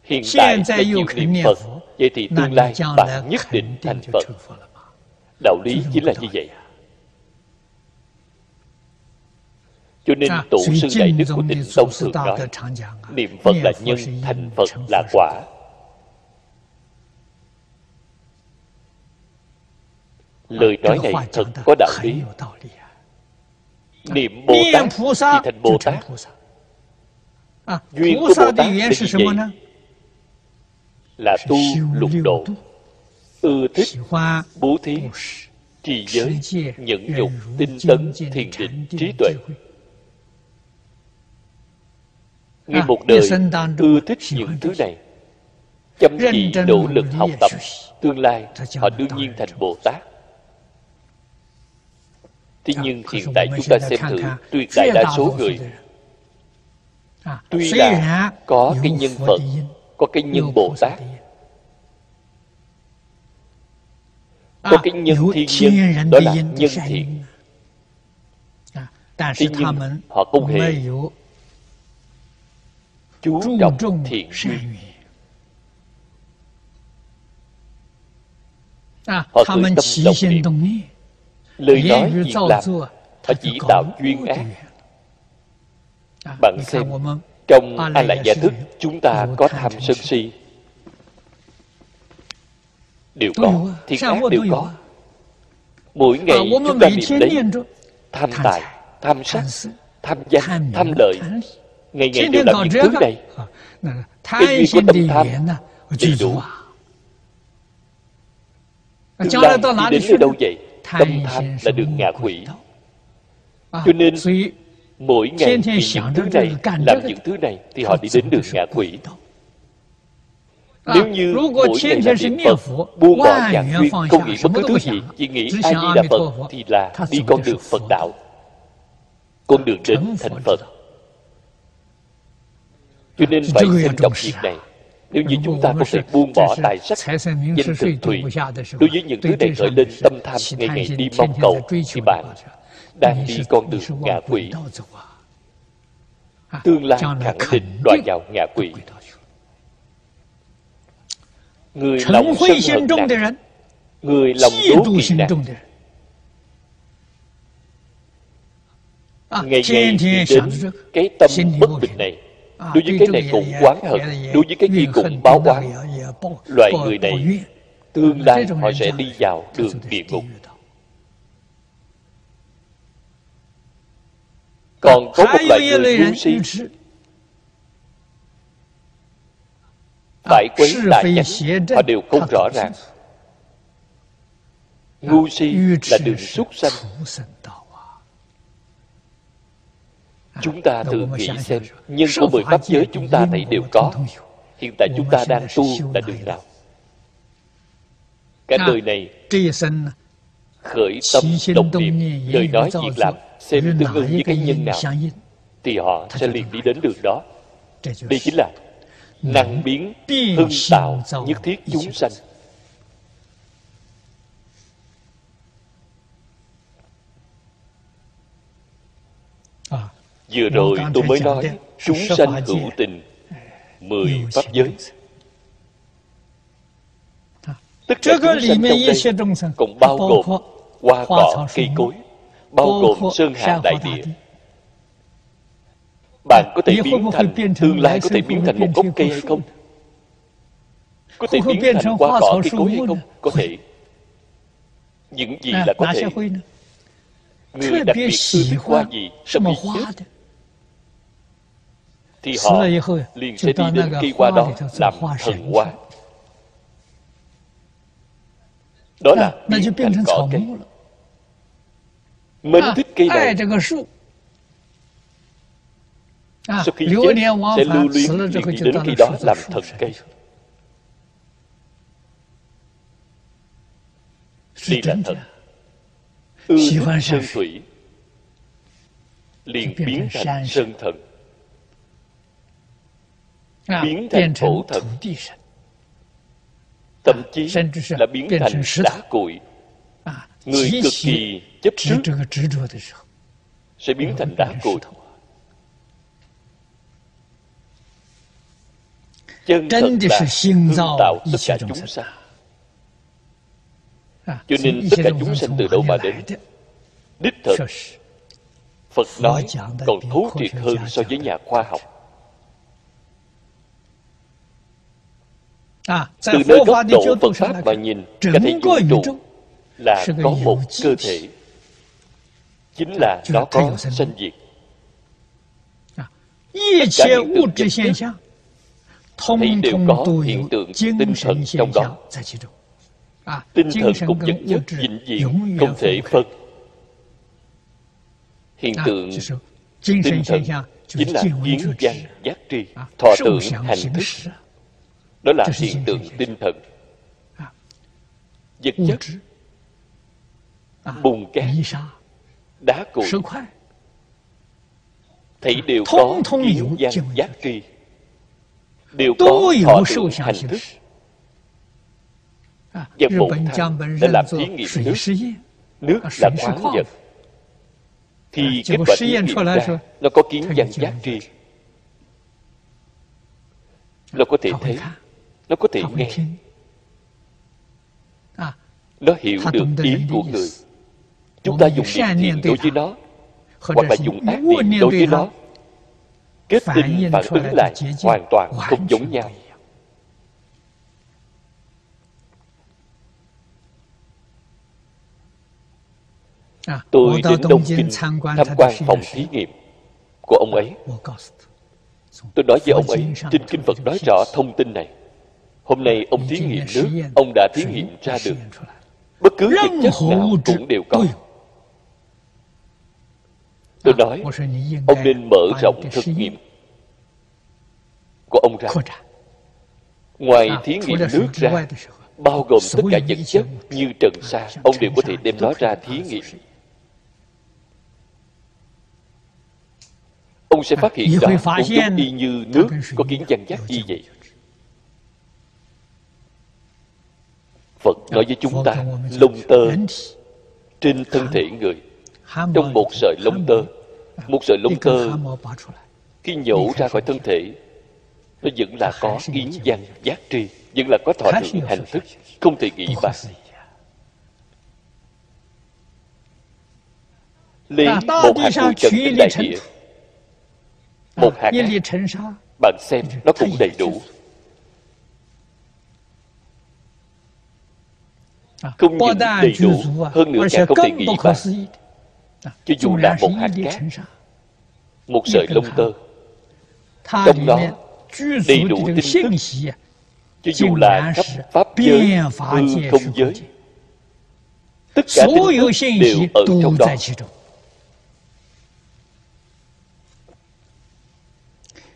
hiện tại bạn chịu niệm phật vậy thì tương lai bạn nhất định thành phật. đạo lý chính là như vậy. Cho nên tổ sư đại đức của tịnh tông thường nói niệm phật là nhân thành phật là quả. Lời nói này thật có đạo lý. niệm bồ tát thì thành bồ tát. Duyên của bồ tát là gì vậy? là tu lục độ ưa thích bố thí trì giới nhẫn nhục tinh tấn thiền định trí tuệ. Nguyên một đời ưa thích những thứ này Chăm chỉ nỗ lực học tập Tương lai họ đương nhiên thành Bồ Tát Thế nhưng hiện tại chúng ta xem thử Tuyệt đại đa số người Tuy là có cái nhân Phật Có cái nhân Bồ Tát. có cái nhân thiên nhân đó là nhân thiện. thế nhưng họ không hề chú trọng thiện duyên. họ khởi tâm động niệm lời nói việc làm họ chỉ tạo duyên ác bạn xem trong a lại giải thức chúng ta có tham sân si. Đều có thiên ác đều có. mỗi ngày chúng ta niệm lấy tham tài tham sắc tham danh tham lợi. ngày ngày đều làm những thứ này. Cái duy có tâm tham đầy đủ. tương lai đi đến nơi đâu vậy tâm tham là đường ngạ quỷ. cho nên mỗi ngày vì những thứ này làm những thứ này thì họ đi đến đường ngạ quỷ nếu như mỗi ngày là niệm Phật, buông bỏ dạng duyên, không nghĩ bất cứ thứ gì, chỉ nghĩ ai đi là Phật, thì là đi con đường Phật đạo, con đường đến thành Phật. Cho nên phải xem trọng việc này. Nếu như chúng ta có thể buông bỏ tài sắc, danh thực thùy, đối với những thứ này khởi lên tâm tham ngày ngày đi mong cầu, thì bạn đang đi con đường ngạ quỷ. Tương lai khẳng định đọa vào ngạ quỷ. Người lòng sân hận nặng Người lòng đố kỵ nặng. Ngày ngày đi đến cái tâm bất bình này Đối với cái này cũng quán hận Đối với cái kia cũng báo oán Loại người này Tương lai họ sẽ đi vào đường địa ngục. Còn có một loại người ngu si phải quấy đại chánh họ đều không rõ ràng. Ngu si là đường súc sanh chúng ta tự nghĩ xem nhân của mười pháp giới chúng ta thấy đều có. hiện tại chúng ta đang tu là đường nào? Cả đời này khởi tâm động niệm lời nói việc làm xem tương ứng với cái nhân nào thì họ sẽ liền đi đến đường đó. Đây chính là năng biến hưng tạo nhất thiết chúng sanh vừa rồi tôi mới nói chúng sanh hữu tình mười pháp giới. Tất cả chúng sanh trong đây còn bao gồm hoa cỏ cây cối bao gồm sơn hà đại địa. bạn có thể biến thành tương lai có thể biến thành một gốc cây hay không? Có thể biến thành hoa cỏ cây cối hay không? Có thể. Những gì là có thể. Người đặc biệt ưa thích hoa gì sau khi chết thì họ liền sẽ đi đến cây hoa đó làm thần hoa. đó là biến thành cỏ cây mến thích cây này. sau khi chết sẽ lưu luyến liền đi đến cây đó làm thần cây. đi là thần. ưa thích sơn thủy. Liền biến thành sơn thần biến thành thổ thần。thậm chí là biến thành đá cội người cực kỳ chấp trước sẽ biến thành đá cội chân thật là hương tạo tất cả chúng sanh. Cho nên tất cả chúng sanh từ đâu mà đến đích thực phật nói còn thấu triệt hơn so với nhà khoa học từ nơi góc độ phật pháp mà nhìn cả thể vũ trụ là có một cơ thể. chính là nó có sanh diệt tất cả hiện tượng vật chất thấy đều có hiện tượng tinh thần trong đó. Tinh thần cùng vật chất vĩnh viễn không thể phân. Hiện tượng tinh thần chính là kiến văn giác tri thọ tưởng hành thức đó là hiện tượng tinh thần. Vật chất bùn cát đá cội thấy đều có kiến văn giác tri đều có thọ tưởng hành thức. Và bổn thân đã làm thí nghiệm nước. nước là khoáng vật. Thì kết quả thí nghiệm ra nó có kiến văn giác tri nó có thể thấy nó có thể nghe. Nó hiểu được ý của người. Chúng ta dùng niệm thiện đối với nó hoặc là dùng ác niệm đối với nó. Kết tinh phản ứng lại hoàn toàn không giống nhau. tôi đến đông kinh tham quan phòng thí nghiệm của ông ấy. Tôi nói với ông ấy trên kinh phật nói rõ thông tin này hôm nay ông thí nghiệm nước ông đã thí nghiệm ra được. bất cứ vật chất nào cũng đều có. tôi nói ông nên mở rộng thực nghiệm của ông ra. Ngoài thí nghiệm nước ra bao gồm tất cả vật chất như trần sa ông đều có thể đem nó ra thí nghiệm. ông sẽ phát hiện ra cũng giống y như nước có kiến văn giác như vậy phật nói với chúng ta lông tơ trên thân thể người trong một sợi lông tơ một sợi lông tơ khi nhổ ra khỏi thân thể nó vẫn là có kiến văn giác tri vẫn là có thọ tưởng hành thức không thể nghĩ bàn. lấy một hạt bụi trần trên đại địa. Một hạt bạn xem nó cũng đầy đủ không những đầy đủ hơn nữa càng không thể nghĩ bàn cho dù là một hạt cát một sợi lông tơ. Trong đó đầy đủ tin tức cho dù là khắp pháp giới hư không giới tất cả tin tức đều ở trong đó.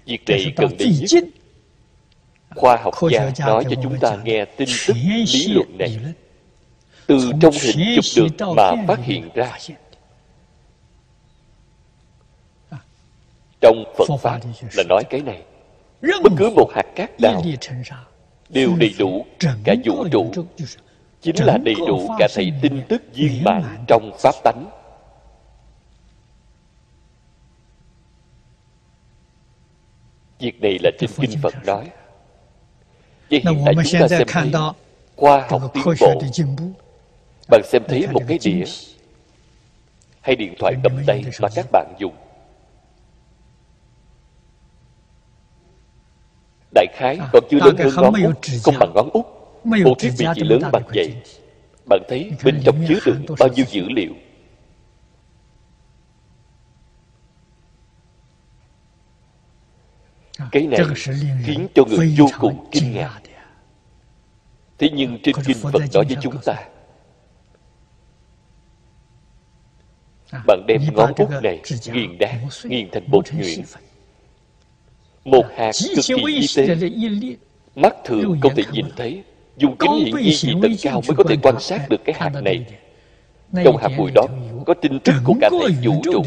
việc này cần để nhất khoa học gia nói cho chúng ta nghe tin tức lý luận này từ trong hình chụp được mà phát hiện ra. Trong phật pháp là nói cái này bất cứ một hạt cát nào đều đầy đủ cả vũ trụ. chính là đầy đủ cả thầy tin tức viên mãn trong pháp tánh. Việc này là trên kinh phật nói. Vậy hiện tại chúng ta xem thấy khoa học tiến bộ bạn xem thấy một cái đĩa. hay điện thoại cầm tay mà các bạn dùng. Đại khái à, còn chưa lớn hơn ngón út không bằng ngón út. Một thiết bị chỉ lớn bằng vậy. bạn thấy bên trong chứa đựng bao nhiêu dữ liệu? À, cái này khiến cho người vô cùng kinh ngạc. Thế nhưng trên kinh phật nói với chúng ta bạn đem ngón út này nghiền đá nghiền thành bột nhuyễn. một hạt cực kỳ vi tế. mắt thường không thể nhìn thấy. Dùng kính hiển vi dị tầng cao mới có thể quan sát được cái hạt này. trong hạt bụi đó có tin tức của cả thể vũ trụ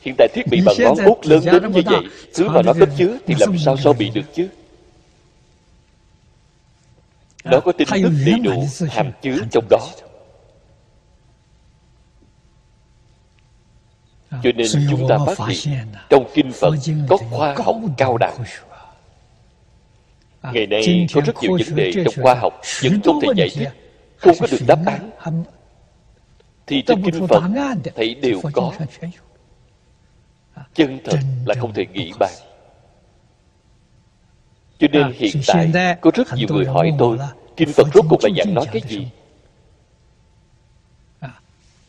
hiện tại thiết bị bằng ngón út lớn đến như vậy thứ mà nó cất chứa thì làm sao so bị được chứ? Nó có tin tức đầy đủ hàm chứa trong đó cho nên chúng ta phát hiện trong kinh phật có khoa học cao đẳng. ngày nay có rất nhiều vấn đề trong khoa học vẫn không thể giải thích không có được đáp án. thì trên kinh phật thấy đều có chân thật là không thể nghĩ bàn. cho nên hiện tại có rất nhiều người hỏi tôi kinh phật rốt cuộc là giảng nói cái gì?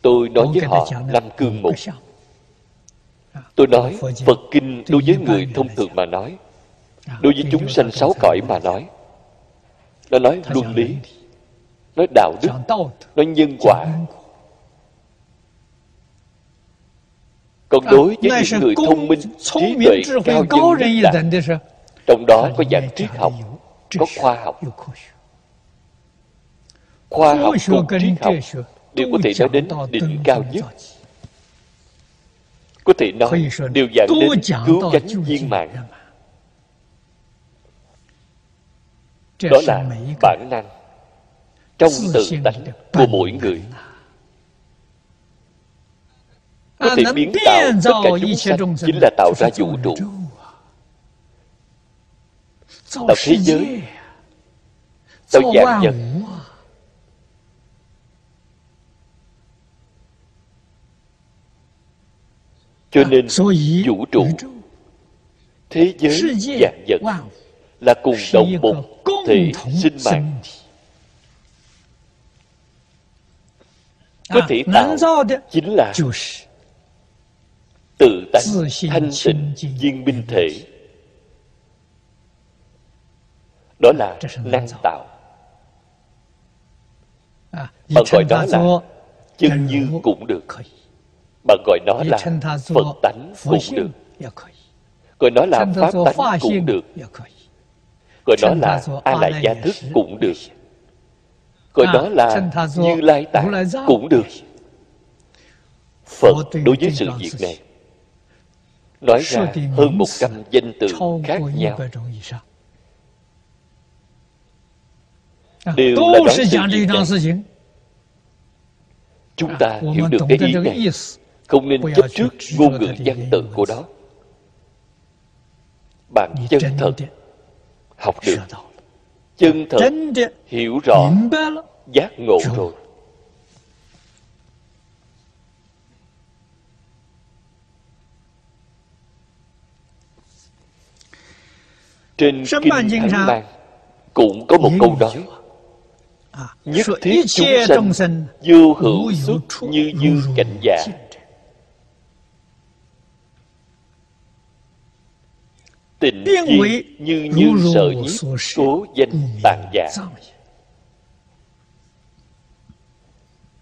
tôi nói với họ năm cương mục tôi nói, phật kinh đối với người thông thường mà nói, đối với chúng sanh sáu cõi mà nói, nó nói luân lý, nói đạo đức, nói nhân quả. Còn đối với những người thông minh, trí tuệ cao nhân nhất là trong đó có dạng triết học, có khoa học. Khoa học cùng triết học đều có thể nói đến đỉnh cao nhất có thể nói đều dẫn đến cứu cánh viên mạng. đó là bản năng trong tự tánh của mỗi người. Có thể biến tạo tất cả chúng sanh chính là tạo ra vũ trụ. tạo thế giới tạo dạng vật cho nên vũ trụ thế giới dạng vật là cùng đồng một thể sinh mạng. có thể tạo chính là tự tánh thanh tịnh viên minh thể. đó là năng tạo. Bạn gọi đó là chân như cũng được bạn gọi nó là phật tánh cũng được. gọi nó là pháp tánh cũng được. gọi nó là a lại gia thức cũng được. Gọi đó là như lai tạng cũng được. phật đối với sự việc này nói ra hơn một trăm danh từ khác nhau. đều là nói sự việc này. chúng ta hiểu được cái ý này không nên chấp trước ngôn ngữ văn tự của đó bạn chân thật học được. chân thật hiểu rõ giác ngộ rồi. trên kinh thánh bang cũng có một câu nói à, nhất thiết chúng sanh vô hữu xuất như như cảnh giả tình gì như như sợ nhiếp cố danh tàn giả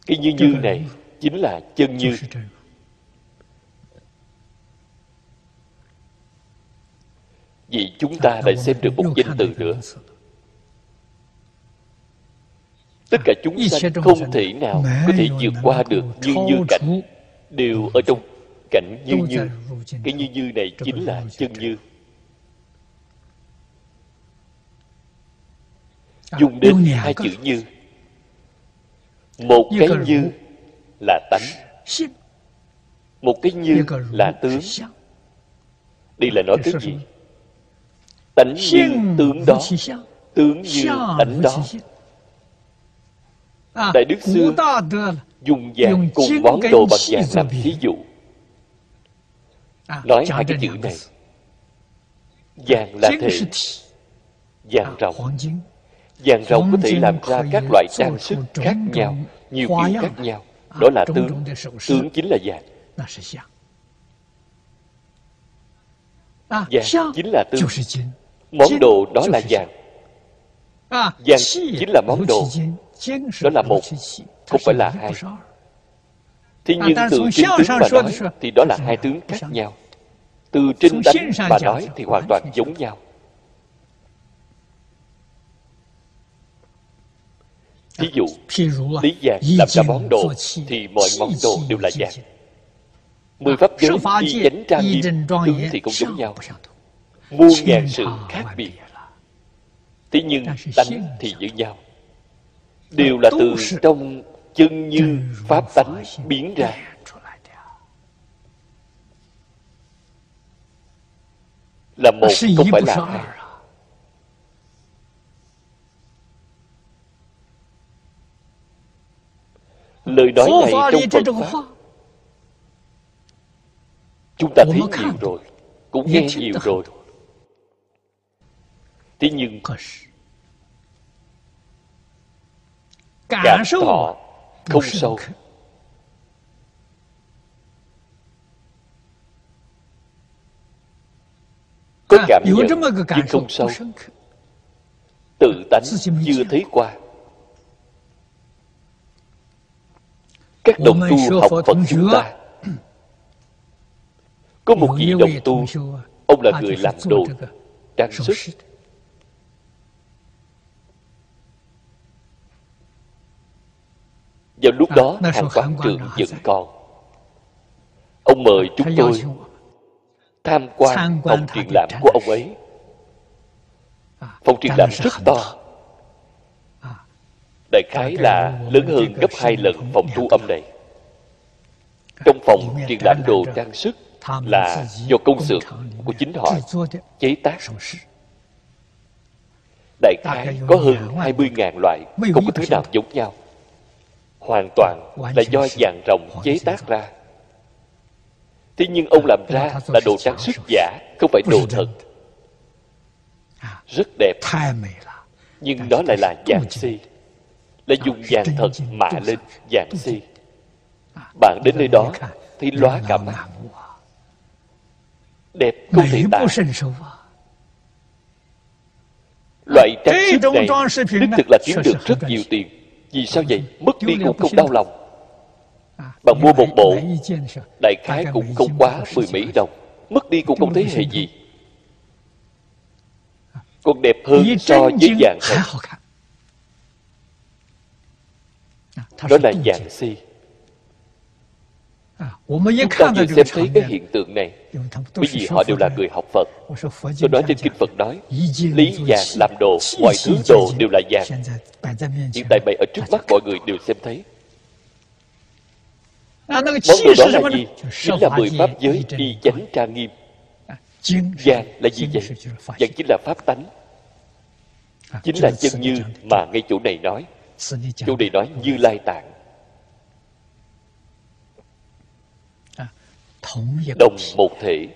cái như như này chính là chân như. Vì chúng ta lại xem được một danh từ nữa. tất cả chúng sanh không thể nào có thể vượt qua được như như cảnh đều ở trong cảnh như như. cái như như này chính là chân như dùng đến hai chữ như. Một cái như là tánh. Một cái như là tướng. Đây là nói cái gì? tánh như tướng đó. tướng như tánh đó. đại đức xưa dùng vàng cùng món đồ bằng vàng làm thí dụ. Nói hai cái chữ này. vàng là thể vàng rồng vàng rồng có thể làm ra các loại trang sức khác nhau nhiều kiểu khác nhau. Đó là tướng tướng chính là vàng. Vàng chính là tướng. Món đồ đó là vàng. Vàng chính là món đồ. Đó là một không phải là hai. thế nhưng từ trên tướng mà nói thì đó là hai tướng khác nhau. từ trên tánh mà nói thì hoàn toàn giống nhau Ví dụ, lý vàng làm ra món đồ thì mọi món đồ đều là vàng. Mười pháp giới y chánh trang nghiêm tướng thì cũng giống nhau. Muôn ngàn sự khác biệt. Thế nhưng tánh thì như nhau. Đều là từ trong chân như pháp tánh biến ra. Là một không phải là hai. Lời nói này trong Phật Pháp Chúng ta thấy nhiều rồi Cũng nghe nhiều rồi. Thế nhưng Cảm thọ không sâu. Có cảm nhận nhưng không sâu. Tự tánh chưa thấy qua các đồng tu học Phật chúng ta. Có một vị đồng tu ông là người làm đồ trang sức. vào lúc đó hàng quán trường vẫn còn ông mời chúng tôi tham quan phòng triển lãm của ông ấy. Phòng triển lãm rất to đại khái là lớn hơn gấp hai lần phòng thu âm này. Trong phòng triển lãm đồ trang sức là do công xưởng của chính họ chế tác. đại khái có hơn 20.000 loại không có thứ nào giống nhau. Hoàn toàn là do vàng rồng chế tác ra. thế nhưng ông làm ra là đồ trang sức giả không phải đồ thật. Rất đẹp. Nhưng đó lại là vàng si là dùng vàng thật mạ lên vàng si. bạn đến nơi đó thì lóa cả mắt đẹp không thể tả. Loại trang sức này đích thực là kiếm được rất nhiều tiền. Vì sao vậy? Mất đi cũng không đau lòng. Bạn mua một bộ đại khái cũng không quá mười mấy đồng. Mất đi cũng không thấy hề gì. Còn đẹp hơn so với vàng thật đó là dạng si chúng ta vừa xem thấy cái hiện tượng này bởi vì họ đều là người học phật。tôi nói trên kinh phật nói lý vàng làm đồ mọi thứ đồ đều là vàng hiện tại bày ở trước mắt mọi người đều xem thấy。món đồ đó là gì？chính là mười pháp giới đi chánh trang nghiêm。vàng là gì vậy？vàng chính là pháp tánh。chính là chân như mà ngay chỗ này nói chỗ này nói như lai tạng. Đồng một thể.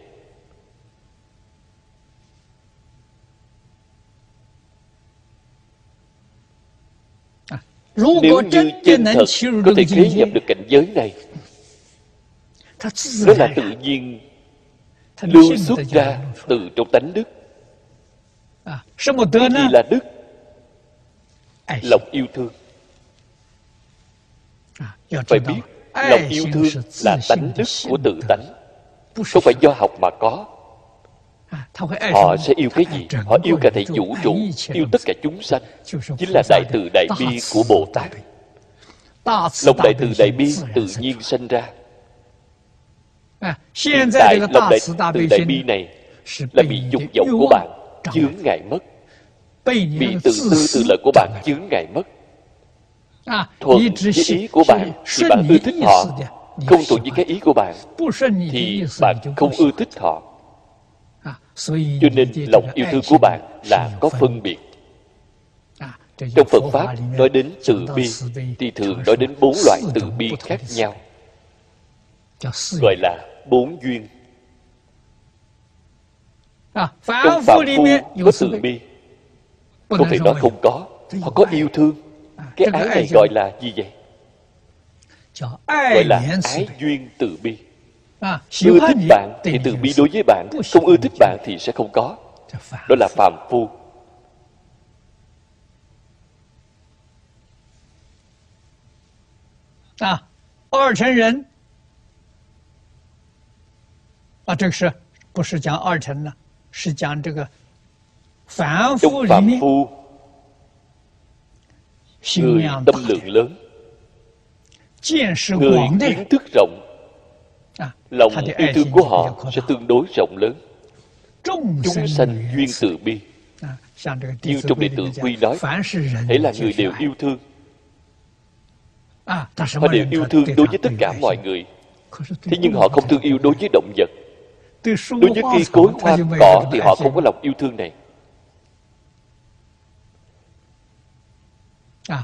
Nếu như chân thật có thể khế nhập được cảnh giới này nó là tự nhiên lưu xuất ra từ trong tánh đức. Gì là đức lòng yêu thương. Phải biết lòng yêu thương là tánh đức của tự tánh. Không phải do học mà có. Họ sẽ yêu cái gì? họ yêu cả thầy vũ trụ yêu tất cả chúng sanh. chính là đại từ đại bi của bồ tát. lòng đại từ đại bi tự nhiên sinh ra. Hiện tại lòng đại từ đại bi này là bị dục vọng của bạn chướng ngại mất bị tự tư tự lợi của bạn chướng ngại mất. Thuận với ý của bạn thì bạn ưa thích họ không thuận với cái ý của bạn thì bạn không ưa thích họ. Cho nên lòng yêu thương của bạn là có phân biệt. Trong phật pháp nói đến từ bi thì thường nói đến bốn loại từ bi khác nhau. Gọi là bốn duyên. Trong phạm phu có từ bi không thể nói không có họ có yêu thương cái ái này gọi là gì vậy gọi là ái duyên từ bi ưa thích bạn thì từ bi đối với bạn không ưa thích bạn thì sẽ không có đó là phàm phu à 二乘人啊，这个是不是讲二乘呢？是讲这个 chúng phạm phu người tâm lượng lớn. Người kiến thức rộng lòng yêu thương của họ sẽ tương đối rộng lớn. Chúng sanh duyên từ bi. Như trong đệ tử quy nói hãy là người đều yêu thương. Họ đều yêu thương đối với tất cả mọi người. Thế nhưng họ không thương yêu đối với động vật. Đối với cây cối hoa cỏ thì họ không có lòng yêu thương này.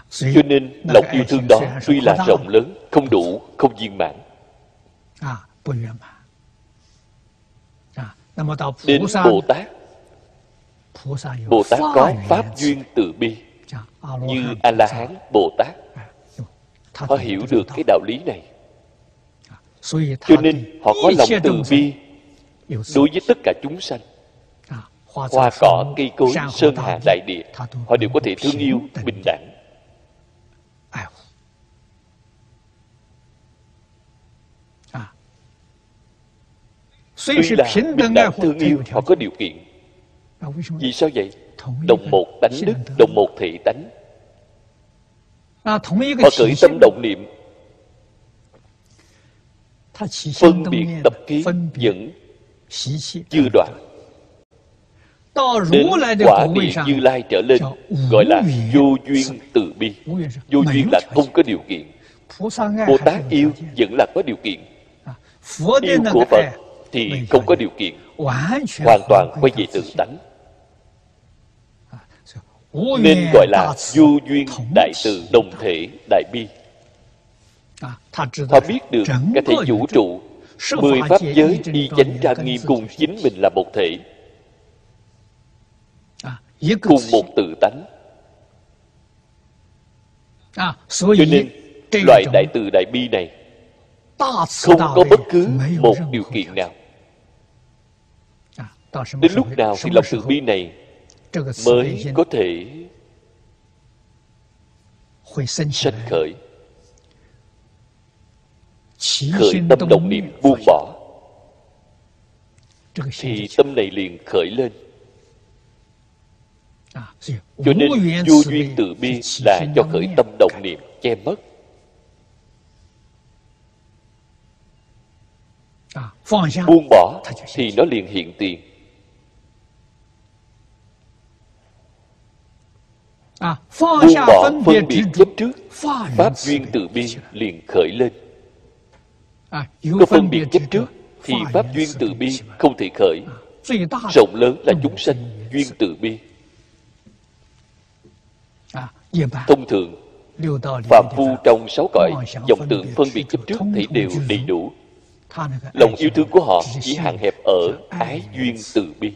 cho nên lòng yêu thương đó tuy là rộng lớn không đủ không viên mãn. Đến bồ tát. Bồ tát có pháp duyên từ bi. Như a la hán bồ tát. Họ hiểu được cái đạo lý này. Cho nên họ có lòng từ bi đối với tất cả chúng sanh. Hoa cỏ cây cối sơn hà đại địa họ đều có thể thương yêu bình đẳng. Tuy là bình đẳng thương yêu họ có điều kiện. Vì sao vậy? Đồng một đánh đức, đồng một thị đánh Họ khởi tâm động niệm. Phân biệt tập kiến dẫn Dư đoạn. Đến quả địa như lai trở lên Gọi là vô duyên từ bi. Vô duyên là không có điều kiện. Bồ Tát yêu vẫn là có điều kiện. Yêu của Phật thì không có điều kiện hoàn toàn quay về tự tánh nên gọi là du duyên đại từ đồng thể đại bi. Họ biết được cái thể vũ trụ mười pháp giới y chánh trang nghiêm cùng chính mình là một thể. Cùng một tự tánh cho nên loại đại từ đại bi này không có bất cứ một điều kiện nào đến lúc nào thì lòng từ bi này mới có thể sanh khởi. Khởi tâm động niệm buông bỏ. Thì tâm này liền khởi lên. Cho nên vô duyên từ bi là cho khởi tâm động niệm. che mất. Buông bỏ thì nó liền hiện tiền. buông bỏ phân biệt chấp trước. pháp duyên từ bi liền khởi lên. Có phân biệt chấp trước thì pháp duyên từ bi không thể khởi. Rộng lớn là chúng sanh duyên từ bi. Thông thường phạm phu trong sáu cõi dòng tượng phân biệt chấp trước thì đều đầy đủ. Lòng yêu thương của họ chỉ hạn hẹp ở ái duyên từ bi.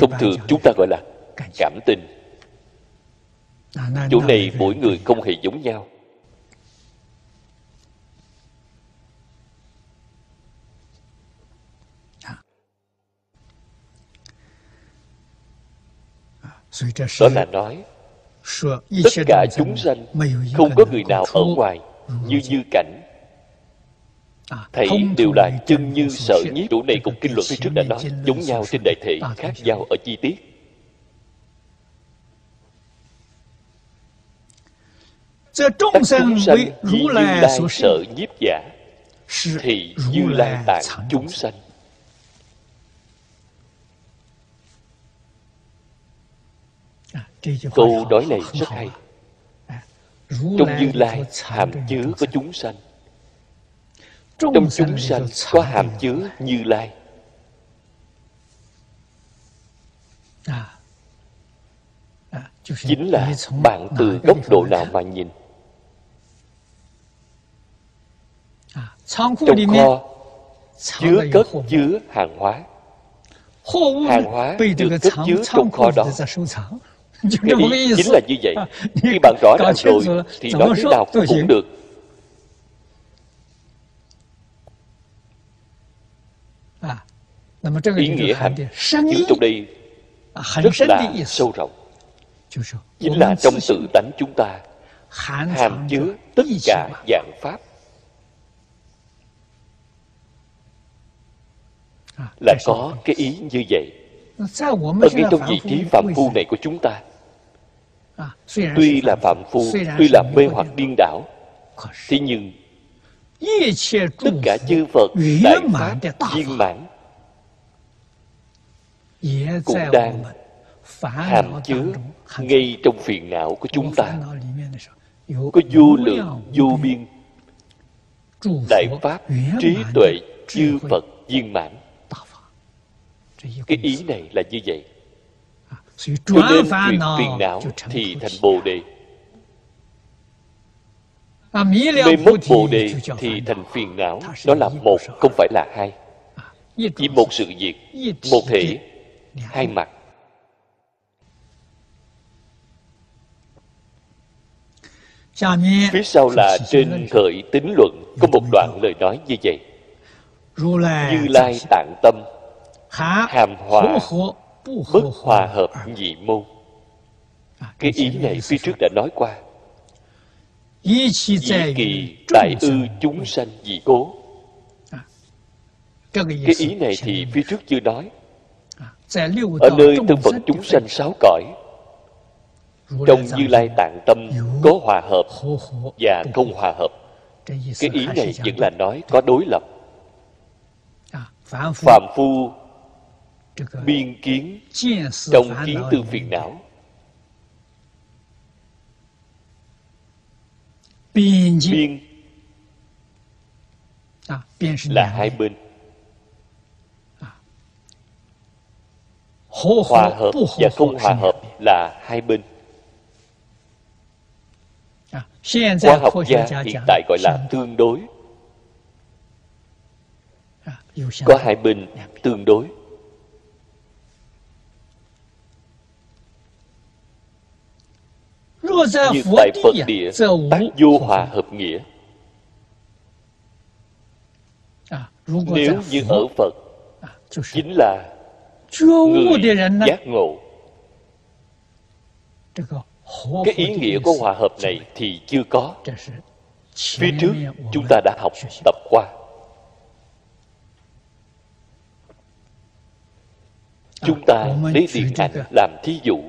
Thông thường chúng ta gọi là cảm tình chỗ này mỗi người không hề giống nhau. Đó là nói tất cả chúng sanh không có người nào ở ngoài như như cảnh. Thảy đều là chân như sợ nhiếp. Chỗ này cùng kinh luận phía trước đã nói giống nhau trên đại thể khác nhau ở chi tiết. các chúng sanh như như lai sợ nhiếp giả thì như lai tạng chúng sanh. Câu nói này rất hay. Trong như lai hàm chứa có chúng sanh. Trong chúng sanh có hàm chứa như lai. Chính là bạn từ góc độ nào mà nhìn? Trong kho chứa cất chứa hàng hóa. Hàng hóa được cất chứa trong kho đó. cái ý chính là như vậy. Khi bạn rõ ràng rồi thì nói thế nào cũng được. Ý nghĩa hàm chứa trong đây rất là sâu rộng. Chính là trong tự tánh chúng ta hàm chứa tất cả dạng pháp là có cái ý như vậy. Ở ngay trong vị trí phạm phu này của chúng ta. Tuy là phạm phu tuy là mê hoặc điên đảo thế nhưng tất cả chư phật đại pháp viên mãn cũng đang hàm chứa ngay trong phiền não của chúng ta. có vô lượng vô biên đại pháp trí tuệ chư phật viên mãn cái ý này là như vậy. Cho nên chuyện phiền não thì thành bồ đề. Mê mất bồ đề thì thành phiền não. Đó là một không phải là hai. Chỉ một sự việc một thể hai mặt. Phía sau là trên khởi tính luận có một đoạn lời nói như vậy. Như lai tạng tâm hàm hòa bất hòa hợp nhị môn. Cái ý này phía trước đã nói qua. Dĩ kỳ đại ư chúng sanh dị cố. Cái ý này thì phía trước chưa nói. Ở nơi thân phận chúng sanh sáu cõi Trong Như Lai Tạng Tâm có hòa hợp và không hòa hợp. Cái ý này vẫn là nói có đối lập. Phạm phu biên kiến trong kiến tư phiền não biên là hai bên. Hòa hợp và không hòa hợp là hai bên. Khoa học gia hiện tại gọi là tương đối. Có hai bên tương đối. Như tại phật địa tác vô hòa hợp nghĩa. Nếu như ở phật chính là người giác ngộ. Cái ý nghĩa của hòa hợp này thì chưa có. Phía trước chúng ta đã học tập qua. Chúng ta lấy điện ảnh làm thí dụ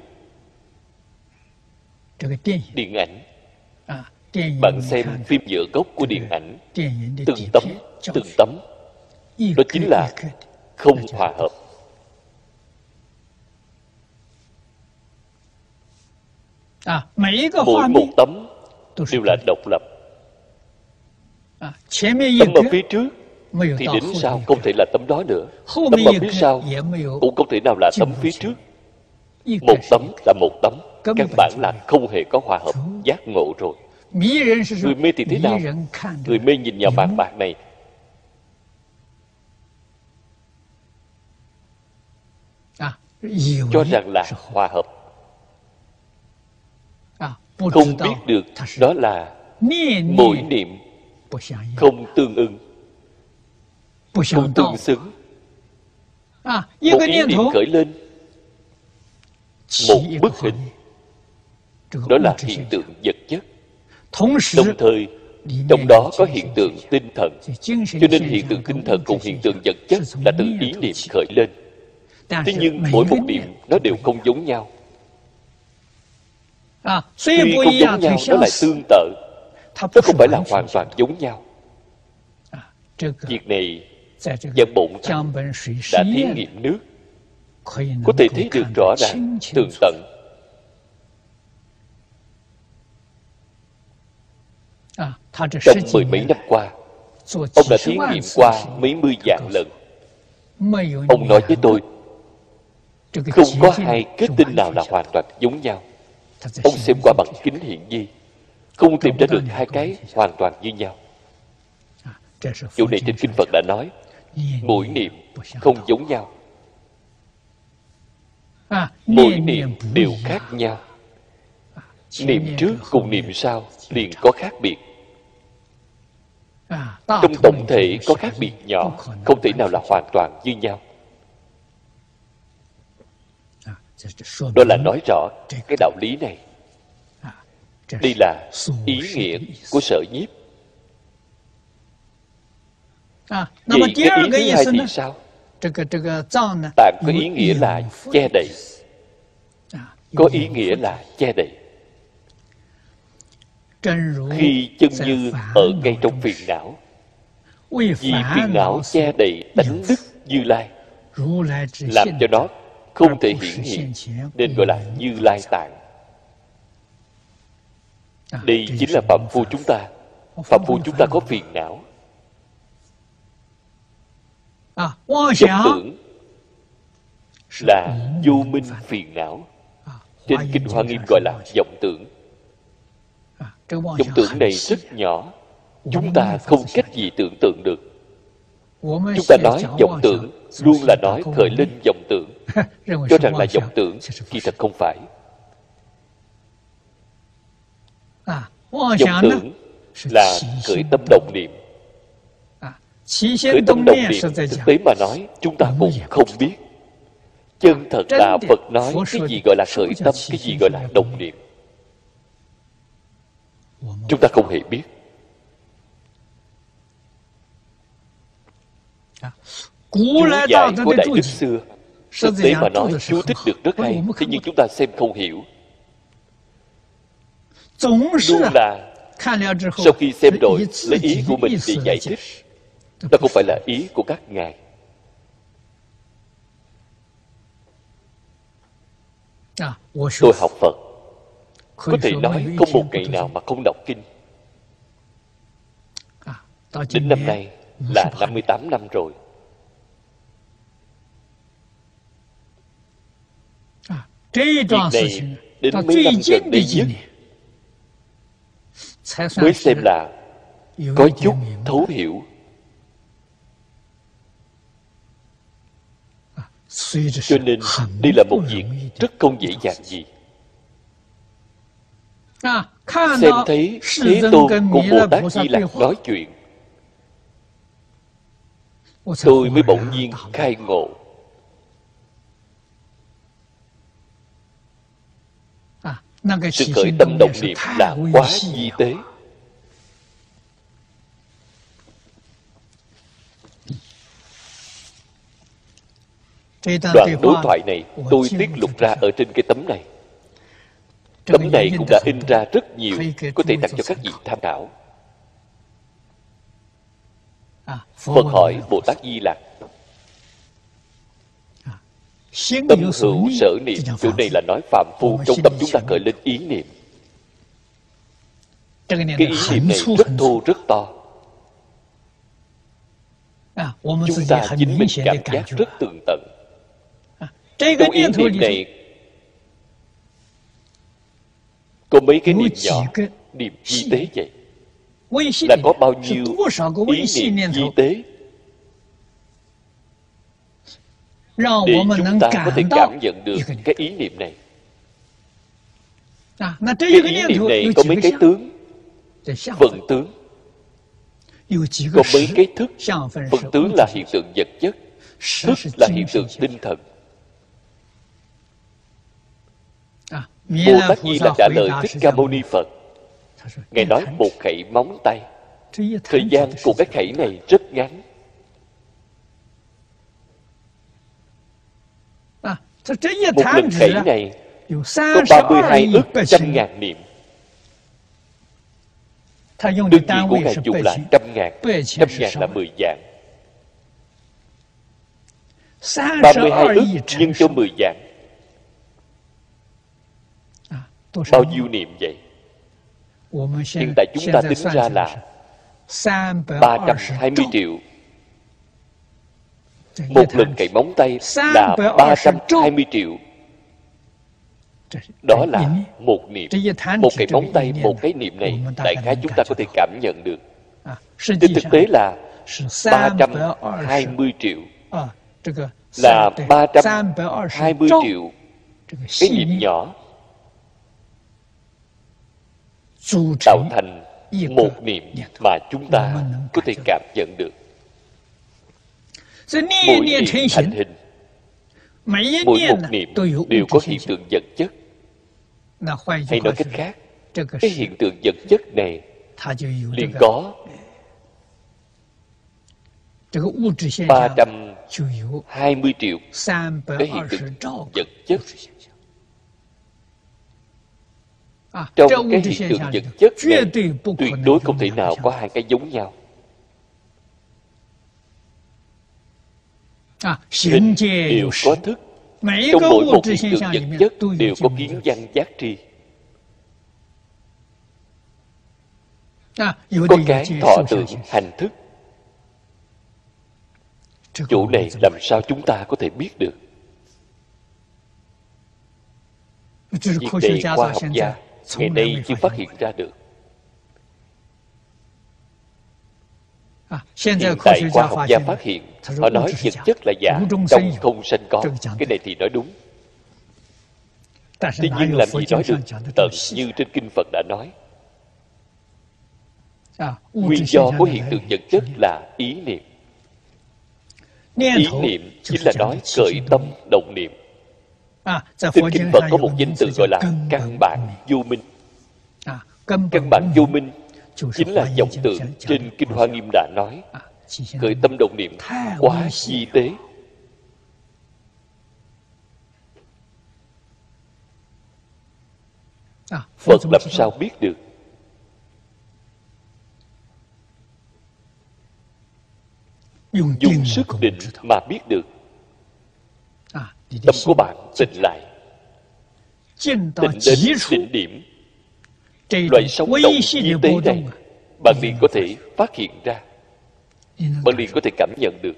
điện ảnh. Bạn xem phim dựa gốc của điện ảnh. từng tấm từng tấm. Đó chính là không hòa hợp. Mỗi một tấm đều là độc lập. Tấm ở phía trước thì đến sau không thể là tấm đó nữa. Tấm ở phía sau cũng không thể nào là tấm phía trước. Một tấm là một tấm căn bản là không hề có hòa hợp giác ngộ rồi. Người mê thì thế nào? người mê nhìn vào vàng bạc này. Cho rằng là hòa hợp. Không biết được đó là mỗi niệm không tương ưng không tương xứng. Một ý niệm khởi lên. Một bức hình đó là hiện tượng vật chất. Đồng thời trong đó có hiện tượng tinh thần. Cho nên hiện tượng tinh thần cùng hiện tượng vật chất là từ ý niệm khởi lên. thế nhưng mỗi một niệm nó đều không giống nhau. Tuy không giống nhau nó lại tương tự. nó không phải là hoàn toàn giống nhau. Việc này dân bụng đã thí nghiệm nước. Có thể thấy được rõ ràng tường tận trong mười mấy năm qua, ông đã thí nghiệm qua mấy mươi dạng lần. Ông nói với tôi, không có hai kết tinh nào là hoàn toàn giống nhau. Ông xem qua bằng kính hiện di không tìm ra được hai cái hoàn toàn như nhau. Chỗ này trên kinh phật đã nói, mỗi niệm không giống nhau. Mỗi niệm đều khác nhau. Niệm trước cùng niệm sau liền có khác biệt trong tổng thể có khác biệt nhỏ không thể nào là hoàn toàn như nhau. Đó là nói rõ cái đạo lý này. Đây là ý nghĩa của sở nhiếp. Vậy cái ý thứ hai thì sao? Tạng có ý nghĩa là che đậy. Có ý nghĩa là che đậy khi chân như ở ngay trong phiền não vì phiền não che đậy đánh đứt như lai làm cho nó không thể hiển hiện nên gọi là như lai tạng. Đây chính là phạm phu chúng ta. Phạm phu chúng ta có phiền não. Vọng tưởng là vô minh phiền não. Trên kinh hoa nghiêm gọi là vọng tưởng vọng tưởng này rất nhỏ. Chúng ta không cách gì tưởng tượng được. Chúng ta nói vọng tưởng luôn là nói khởi lên vọng tưởng. Cho rằng là vọng tưởng kỳ thật không phải. Vọng tưởng là khởi tâm động niệm. Khởi tâm động niệm thực tế mà nói chúng ta cũng không biết. chân thật là phật nói cái gì gọi là khởi tâm cái gì gọi là động niệm chúng ta không hề biết. Chú giải của đại đức xưa. Thực tế mà nói chú thích được rất hay thế nhưng chúng ta xem không hiểu. Luôn là sau khi xem rồi lấy ý của mình để giải thích. Đó không phải là ý của các ngài. Tôi học phật có thể nói không một ngày nào mà không đọc kinh. Đến năm nay là 58 năm rồi. Việc này đến mấy năm gần đây nhất mới xem là có chút thấu hiểu. Cho nên đây là một việc rất không dễ dàng gì xem thấy thế tôn cùng bồ tát di lặc nói chuyện. Tôi mới bỗng nhiên khai ngộ. Sự khởi tâm động niệm là quá di tế. Đoạn đối thoại này tôi tiết lục ra ở trên cái tấm này tấm này cũng đã in ra rất nhiều có thể tặng cho các vị tham khảo. Phật hỏi bồ tát di lặc. Tâm hữu sở niệm chỗ này là nói phạm phu trong tâm chúng ta khởi lên ý niệm. Cái ý niệm này rất thô rất to. Chúng ta chính mình cảm giác rất tường tận. Trong ý niệm này có mấy cái niệm nhỏ niệm di tế vậy? là có bao nhiêu ý niệm di tế? để chúng ta có thể cảm nhận được cái ý niệm này. cái ý niệm này có mấy cái tướng? vận tướng。có mấy cái thức？vận tướng là hiện tượng vật chất thức là hiện tượng tinh thần bồ tát di là trả lời thích ca mâu ni phật. Ngài nói một khẩy móng tay. Thời gian của cái khẩy này rất ngắn. Một lần khẩy này có 32 ức trăm ngàn niệm. Đơn vị của ngài dùng là trăm ngàn. trăm ngàn là mười dạng. 32 ức nhân cho 10 dạng Bao nhiêu niệm vậy? Hiện tại chúng ta tính ra là 320 triệu. Một lần cậy móng tay là 320 triệu. Đó là một niệm. Một cái móng tay một cái niệm này đại khái chúng ta có thể cảm nhận được. Trên thực tế là 320 triệu. Là 320 triệu. Cái niệm nhỏ tạo thành một niệm mà chúng ta có thể cảm nhận được. Mỗi niệm thành hình. Mỗi một niệm đều có hiện tượng vật chất. Hay nói cách khác cái hiện tượng vật chất này liền có 320 triệu cái hiện tượng vật chất trong cái hiện tượng vật chất này tuyệt đối không thể nào có hai cái giống nhau. Hình đều có thức. Trong mỗi một hiện tượng vật chất đều có kiến văn giác tri. Có cái thọ tưởng hành thức. Chỗ này làm sao chúng ta có thể biết được? Việc này khoa học gia ngày nay chưa phát hiện ra được. Hiện tại khoa học gia phát hiện họ nói vật chất là giả trong không sanh có cái này thì nói đúng. Tuy nhiên làm gì nói được tận như trên kinh phật đã nói. Nguyên do của hiện tượng vật chất là ý niệm. Ý niệm chính là nói khởi tâm động niệm trên kinh phật có một danh từ gọi là căn bản vô minh. Căn bản vô minh chính là dòng tượng trên kinh hoa nghiêm đã nói. Khởi tâm động niệm quá di tế. Phật làm sao biết được? Dùng sức định mà biết được tâm của bạn tỉnh lại. Tỉnh đến đỉnh điểm. Loại sống động di tế này bạn liền có thể phát hiện ra. Bạn liền có thể cảm nhận được.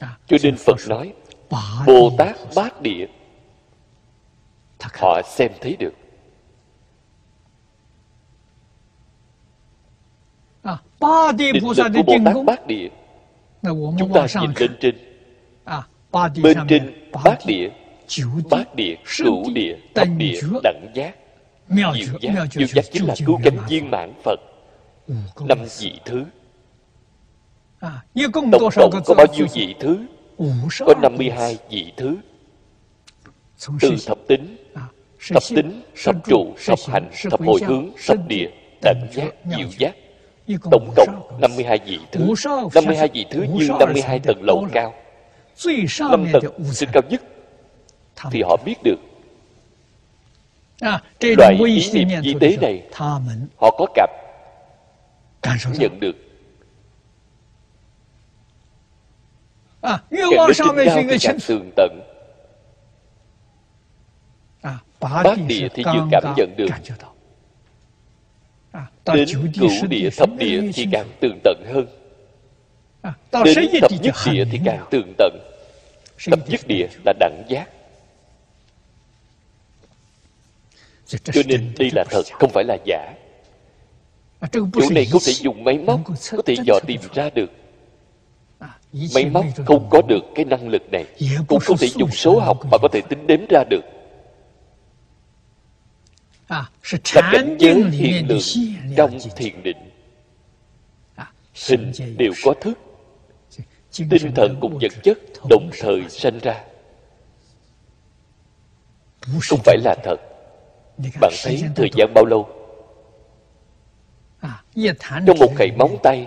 Cho nên phật nói bồ tát bát địa. Họ xem thấy được. Định lực của bồ tát bát địa. Chúng ta nhìn lên trên bên trên bát địa bát địa cửu địa thập địa đẳng giác diệu giác. diệu giác chính là cứu cánh viên mãn phật. Năm vị thứ. Tổng cộng có bao nhiêu vị thứ? Có 52 vị thứ. Từ thập tính thập tính thập trụ thập hành thập hồi hướng thập địa đẳng giác diệu giác. Tổng cộng 52 vị thứ. 52 vị thứ như 52 tầng lầu cao năm tầng trên cao nhất thì họ biết được. Loại ý niệm di tế này họ có cảm nhận được. Càng lên trên cao thì càng tường tận. Bát địa thì chưa cảm nhận được. đến cửu địa thập địa thì càng tường tận hơn. Đến thập nhất địa thì càng tường tận tập nhất địa là đẳng giác. Cho nên đây là thật, không phải là giả. Chỗ này không thể dùng máy móc, có thể dò tìm ra được. Máy móc không có được cái năng lực này, cũng không thể dùng số học mà có thể tính đếm ra được. Là cảnh giới hiện lượng trong thiền định. Hình đều có thức tinh thần cùng vật chất đồng thời sanh ra. Không phải là thật. Bạn thấy thời gian bao lâu? Trong một khẩy móng tay.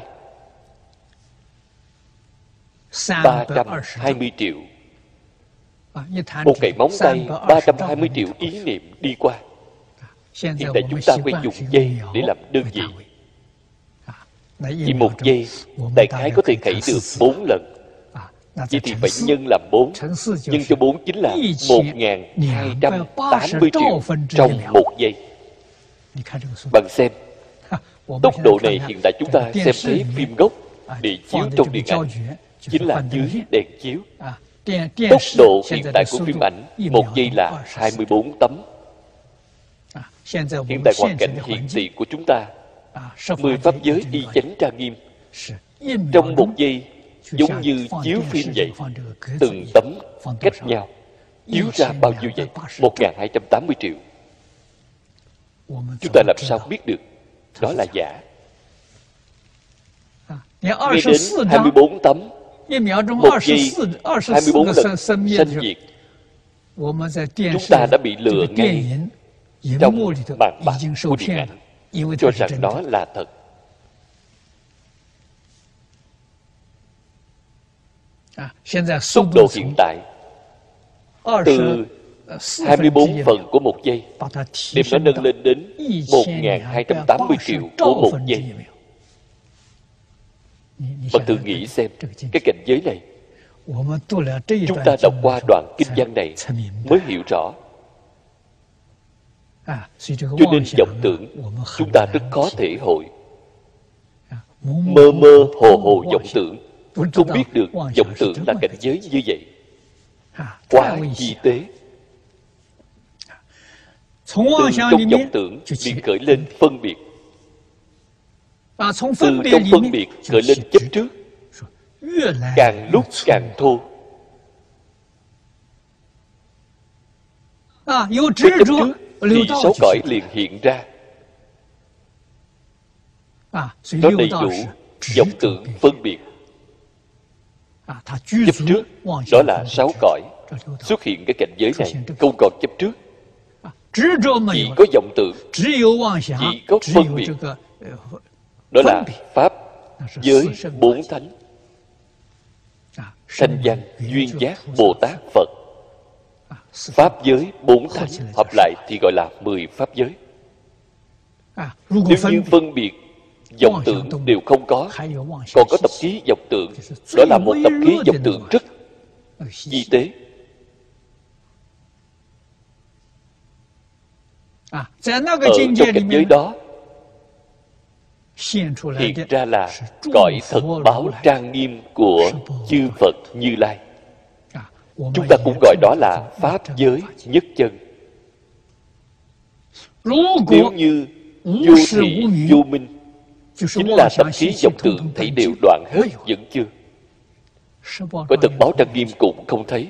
320 triệu. Một cậy móng tay 320 triệu ý niệm đi qua. Hiện tại chúng ta quen dùng dây để làm đơn vị Chỉ một giây Đại khái có thể khẩy được 4 lần. Vậy thì phải nhân làm 4 Nhân cho 4 chính là 1.280 triệu Trong một giây. Bạn xem Tốc độ này hiện tại chúng ta xem thấy phim gốc Để chiếu trong điện ảnh chính là dưới đèn chiếu. Tốc độ hiện tại của phim ảnh một giây là 24 tấm. Hiện tại hoàn cảnh hiện tiền của chúng ta mười pháp giới y chánh trang nghiêm. Trong một giây giống như chiếu phim vậy. từng tấm cách nhau chiếu ra bao nhiêu vậy? một hai trăm tám mươi triệu. Chúng ta làm sao biết được? Đó là giả. Nghe đến 24 tấm. Một giây 24 lần sanh diệt. Chúng ta đã bị lừa ngay trong màn bạc của điện ảnh cho rằng đó là thật. Tốc độ hiện tại từ 24 phần của một giây đem nó nâng lên đến 1.280 triệu của một giây. bạn thử nghĩ xem cái cảnh giới này chúng ta đọc qua đoạn kinh văn này mới hiểu rõ cho nên vọng tưởng chúng ta rất khó thể hội. Mơ mơ hồ hồ vọng tưởng. Không biết được vọng tưởng là cảnh giới như vậy. Quá chi tế. Từ trong vọng tưởng liền khởi lên phân biệt. Từ trong phân biệt khởi lên chấp trước. Càng lúc càng thô. Cái chấp trước thì sáu cõi liền hiện ra nó đầy đủ vọng tưởng phân biệt chấp trước đó là sáu cõi xuất hiện cái cảnh giới này không còn chấp trước chỉ có vọng tưởng chỉ có phân biệt đó là pháp giới bốn thánh sanh văn duyên giác bồ tát phật pháp giới bốn thánh hợp lại thì gọi là mười pháp giới. Nếu như phân biệt vọng tưởng đều không có còn có tập khí vọng tưởng đó là một tập khí vọng tưởng rất di tế. Ở trong cảnh giới đó hiện ra là cõi thật báo trang nghiêm của chư phật như lai chúng ta cũng gọi đó là pháp giới nhất chân. Nếu như vô thị, vô minh, chính là tâm khí vọng tưởng thấy đều đoạn hết vẫn chưa. Có thực báo trang nghiêm cũng không thấy.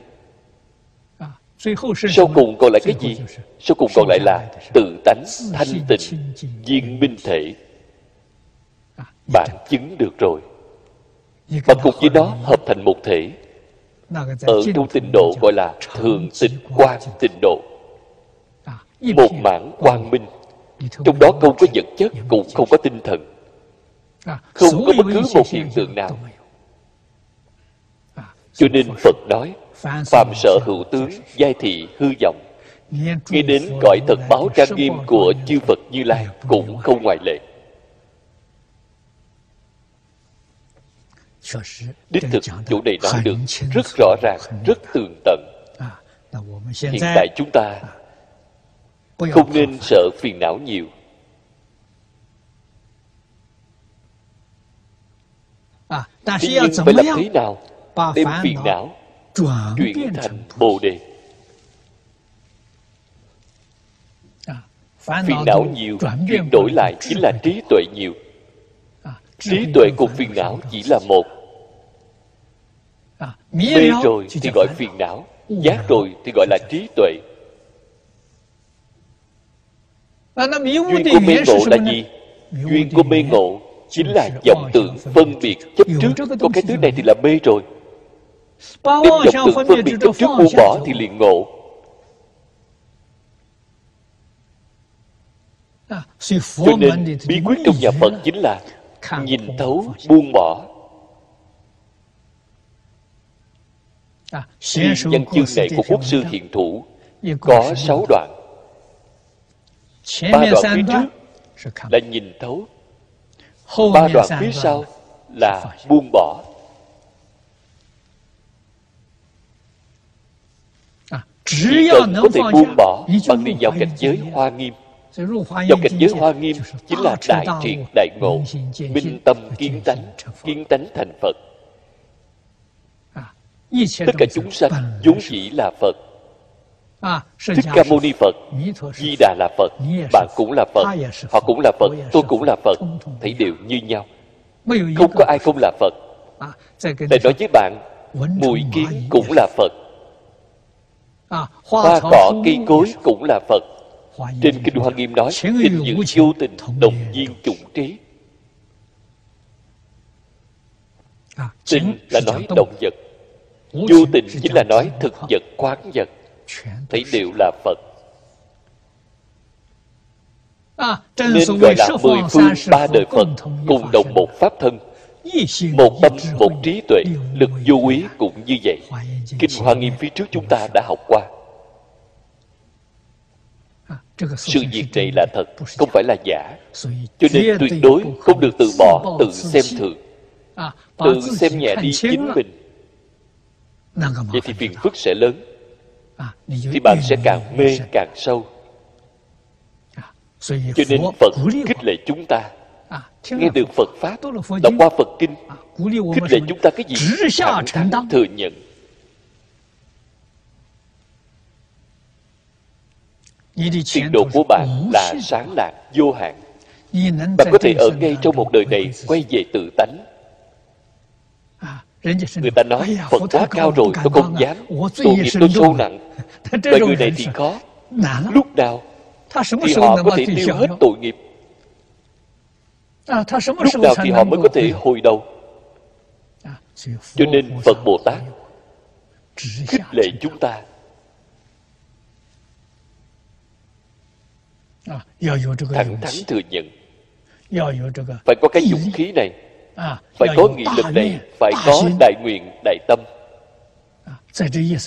Sau cùng còn lại cái gì? Sau cùng còn lại là tự tánh thanh tịnh, viên minh thể. Bạn chứng được rồi. Và cùng với nó hợp thành một thể ở tu tịnh độ gọi là thường tịch quan tịnh độ. một mảng quang minh. trong đó không có vật chất cũng không có tinh thần. không có bất cứ một hiện tượng nào. cho nên phật nói phàm sở hữu tướng giai thị hư vọng. Nghĩ đến cõi thật báo trang nghiêm của chư phật như lai cũng không ngoại lệ đích thực chủ này nói được rất rõ ràng rất tường tận. hiện tại chúng ta không nên sợ phiền não nhiều. tuy nhiên phải làm thế nào đem phiền não chuyển thành bồ đề? phiền não nhiều chuyển đổi lại chính là trí tuệ nhiều trí tuệ cùng phiền não chỉ là một. Mê rồi thì gọi phiền não, giác rồi thì gọi là trí tuệ. Duyên của mê ngộ là gì? Duyên của mê ngộ chính là vọng tưởng phân biệt chấp trước. Có cái thứ này thì là mê rồi. Đem vọng tưởng phân biệt chấp trước buông bỏ thì liền ngộ. Cho nên bí quyết trong nhà phật chính là nhìn thấu buông bỏ. Riêng văn chương này của quốc sư hiện thủ có sáu đoạn. Ba đoạn phía trước là nhìn thấu. Ba đoạn phía sau là buông bỏ. Chỉ cần có thể buông bỏ bằng đi vào cảnh giới hoa nghiêm do cảnh giới hoa nghiêm chính là đại triệt, đại ngộ, minh tâm kiến tánh kiến tánh thành phật. Tất cả chúng sanh vốn dĩ là phật. Thích ca mâu ni phật, di đà là phật bạn cũng là phật, họ cũng là phật, tôi cũng là phật, thấy đều như nhau. Không có ai không là phật. Để nói với bạn, mùi kiến cũng là phật. Hoa cỏ cây cối cũng là phật trên kinh hoa nghiêm nói tình những vô tình đồng viên chủng trí. Tình là nói động vật. Vô tình chính là nói thực vật quán vật. Thấy đều là phật. Nên gọi là mười phương ba đời phật cùng đồng một pháp thân một tâm một trí tuệ. Lực vô úy cũng như vậy. Kinh hoa nghiêm phía trước chúng ta đã học qua sự việc này là thật, không phải là giả. Cho nên tuyệt đối không được từ bỏ, tự xem thường. Tự xem nhẹ đi chính mình. Vậy thì phiền phức sẽ lớn, thì bạn sẽ càng mê càng sâu. Cho nên phật khích lệ chúng ta. Nghe được phật pháp, đọc qua phật kinh, khích lệ chúng ta cái gì? Thẳng thắn thừa nhận. Tiền đồ của bạn là sáng lạc vô hạn. Bạn có thể ở ngay trong một đời này quay về tự tánh. Người ta nói phật quá cao rồi tôi không dám tội nghiệp tôi sâu nặng loại người này thì khó lúc nào thì họ có thể tiêu hết tội nghiệp. Lúc nào thì họ mới có thể hồi đầu. Cho nên phật bồ tát khích lệ chúng ta thẳng thắn thừa nhận. Phải có cái dũng khí này. Phải có nghị lực này. phải có đại nguyện đại tâm.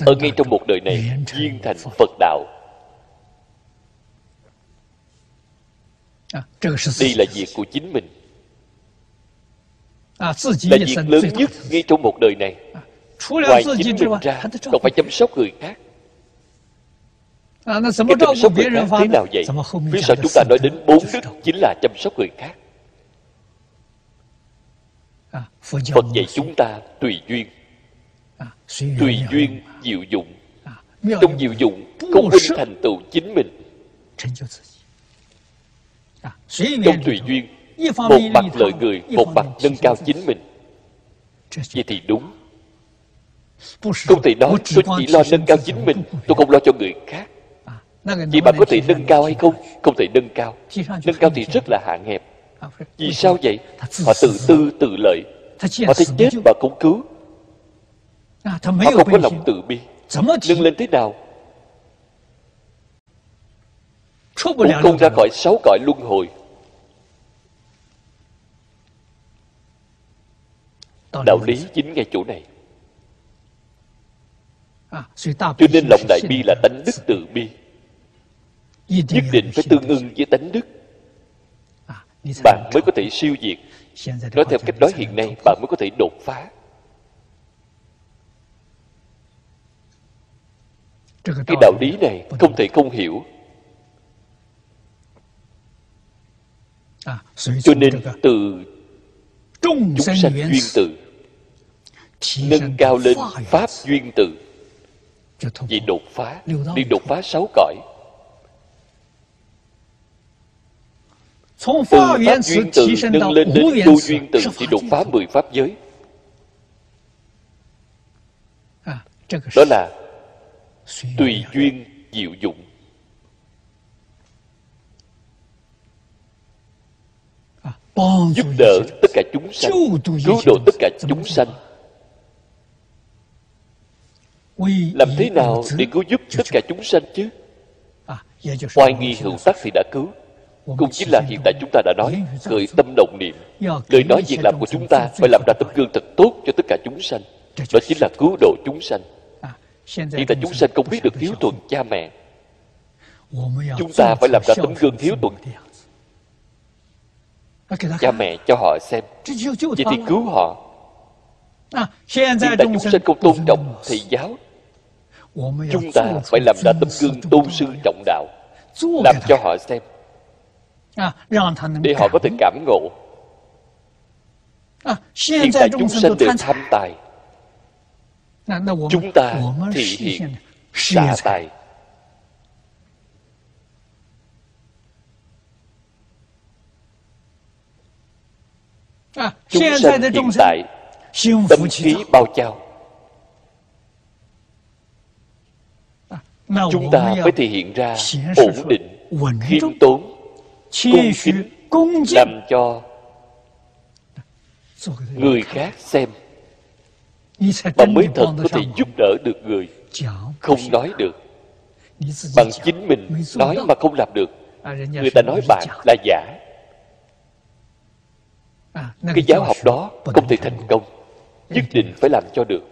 Ở ngay trong một đời này viên thành phật đạo. Đây là việc của chính mình. Là việc lớn nhất ngay trong một đời này. Ngoài chính mình ra còn phải chăm sóc người khác cái chăm sóc người khác thế nào vậy? Phía sau chúng ta nói đến bốn đức chính là chăm sóc người khác? Phật dạy chúng ta tùy duyên. Tùy duyên diệu dụng. Trong diệu dụng không vinh thành tựu chính mình. Trong tùy duyên một mặt lợi người một mặt nâng cao chính mình. Vậy thì đúng. Không thể nói tôi chỉ lo nâng cao chính mình tôi không lo cho người khác vậy bạn có thể nâng cao hay không? không thể nâng cao. Nâng cao thì rất là hạn hẹp. Vì sao vậy? Họ tự tư tự lợi. Họ thấy chết và cũng cứu. Họ không có lòng từ bi. Nâng lên thế nào? Cũng không ra khỏi sáu cõi luân hồi. Đạo lý chính ngay chỗ này. Cho nên lòng đại bi là tánh đức từ bi nhất định phải tương ưng với tánh đức. Bạn mới có thể siêu diệt nói theo cách nói hiện nay bạn mới có thể đột phá. Cái đạo lý này không thể không hiểu. Cho nên từ chúng sanh duyên từ nâng cao lên pháp duyên từ vì đột phá đi đột phá sáu cõi từ pháp duyên tự nâng lên đến vô duyên tự thì đột phá mười pháp giới đó là tùy duyên diệu dụng giúp đỡ tất cả chúng sanh cứu độ tất cả chúng sanh làm thế nào để cứu giúp tất cả chúng sanh chứ oai nghi hữu tắc thì đã cứu cũng chính là hiện tại chúng ta đã nói khởi tâm động niệm. lời nói việc làm của chúng ta phải làm ra tấm gương thật tốt cho tất cả chúng sanh. Đó chính là cứu độ chúng sanh. Hiện tại chúng sanh không biết được hiếu thuận cha mẹ. Chúng ta phải làm ra tấm gương hiếu thuận cha mẹ cho họ xem. Vậy thì cứu họ. Hiện tại chúng sanh không tôn trọng thầy giáo. chúng ta phải làm ra tấm gương tôn sư trọng đạo làm cho họ xem để họ có thể cảm ngộ. hiện tại chúng sanh đều tham tài. chúng ta thể hiện xả tài. chúng sanh hiện tại tâm khí bao trao. Chúng ta phải thể hiện ra ổn định khiêm tốn cung kính làm cho người khác xem. Mà mới thật có thể giúp đỡ được người không nói được. Bằng chính mình nói mà không làm được. Người ta nói bạn là giả. Cái giáo học đó không thể thành công nhất định phải làm cho được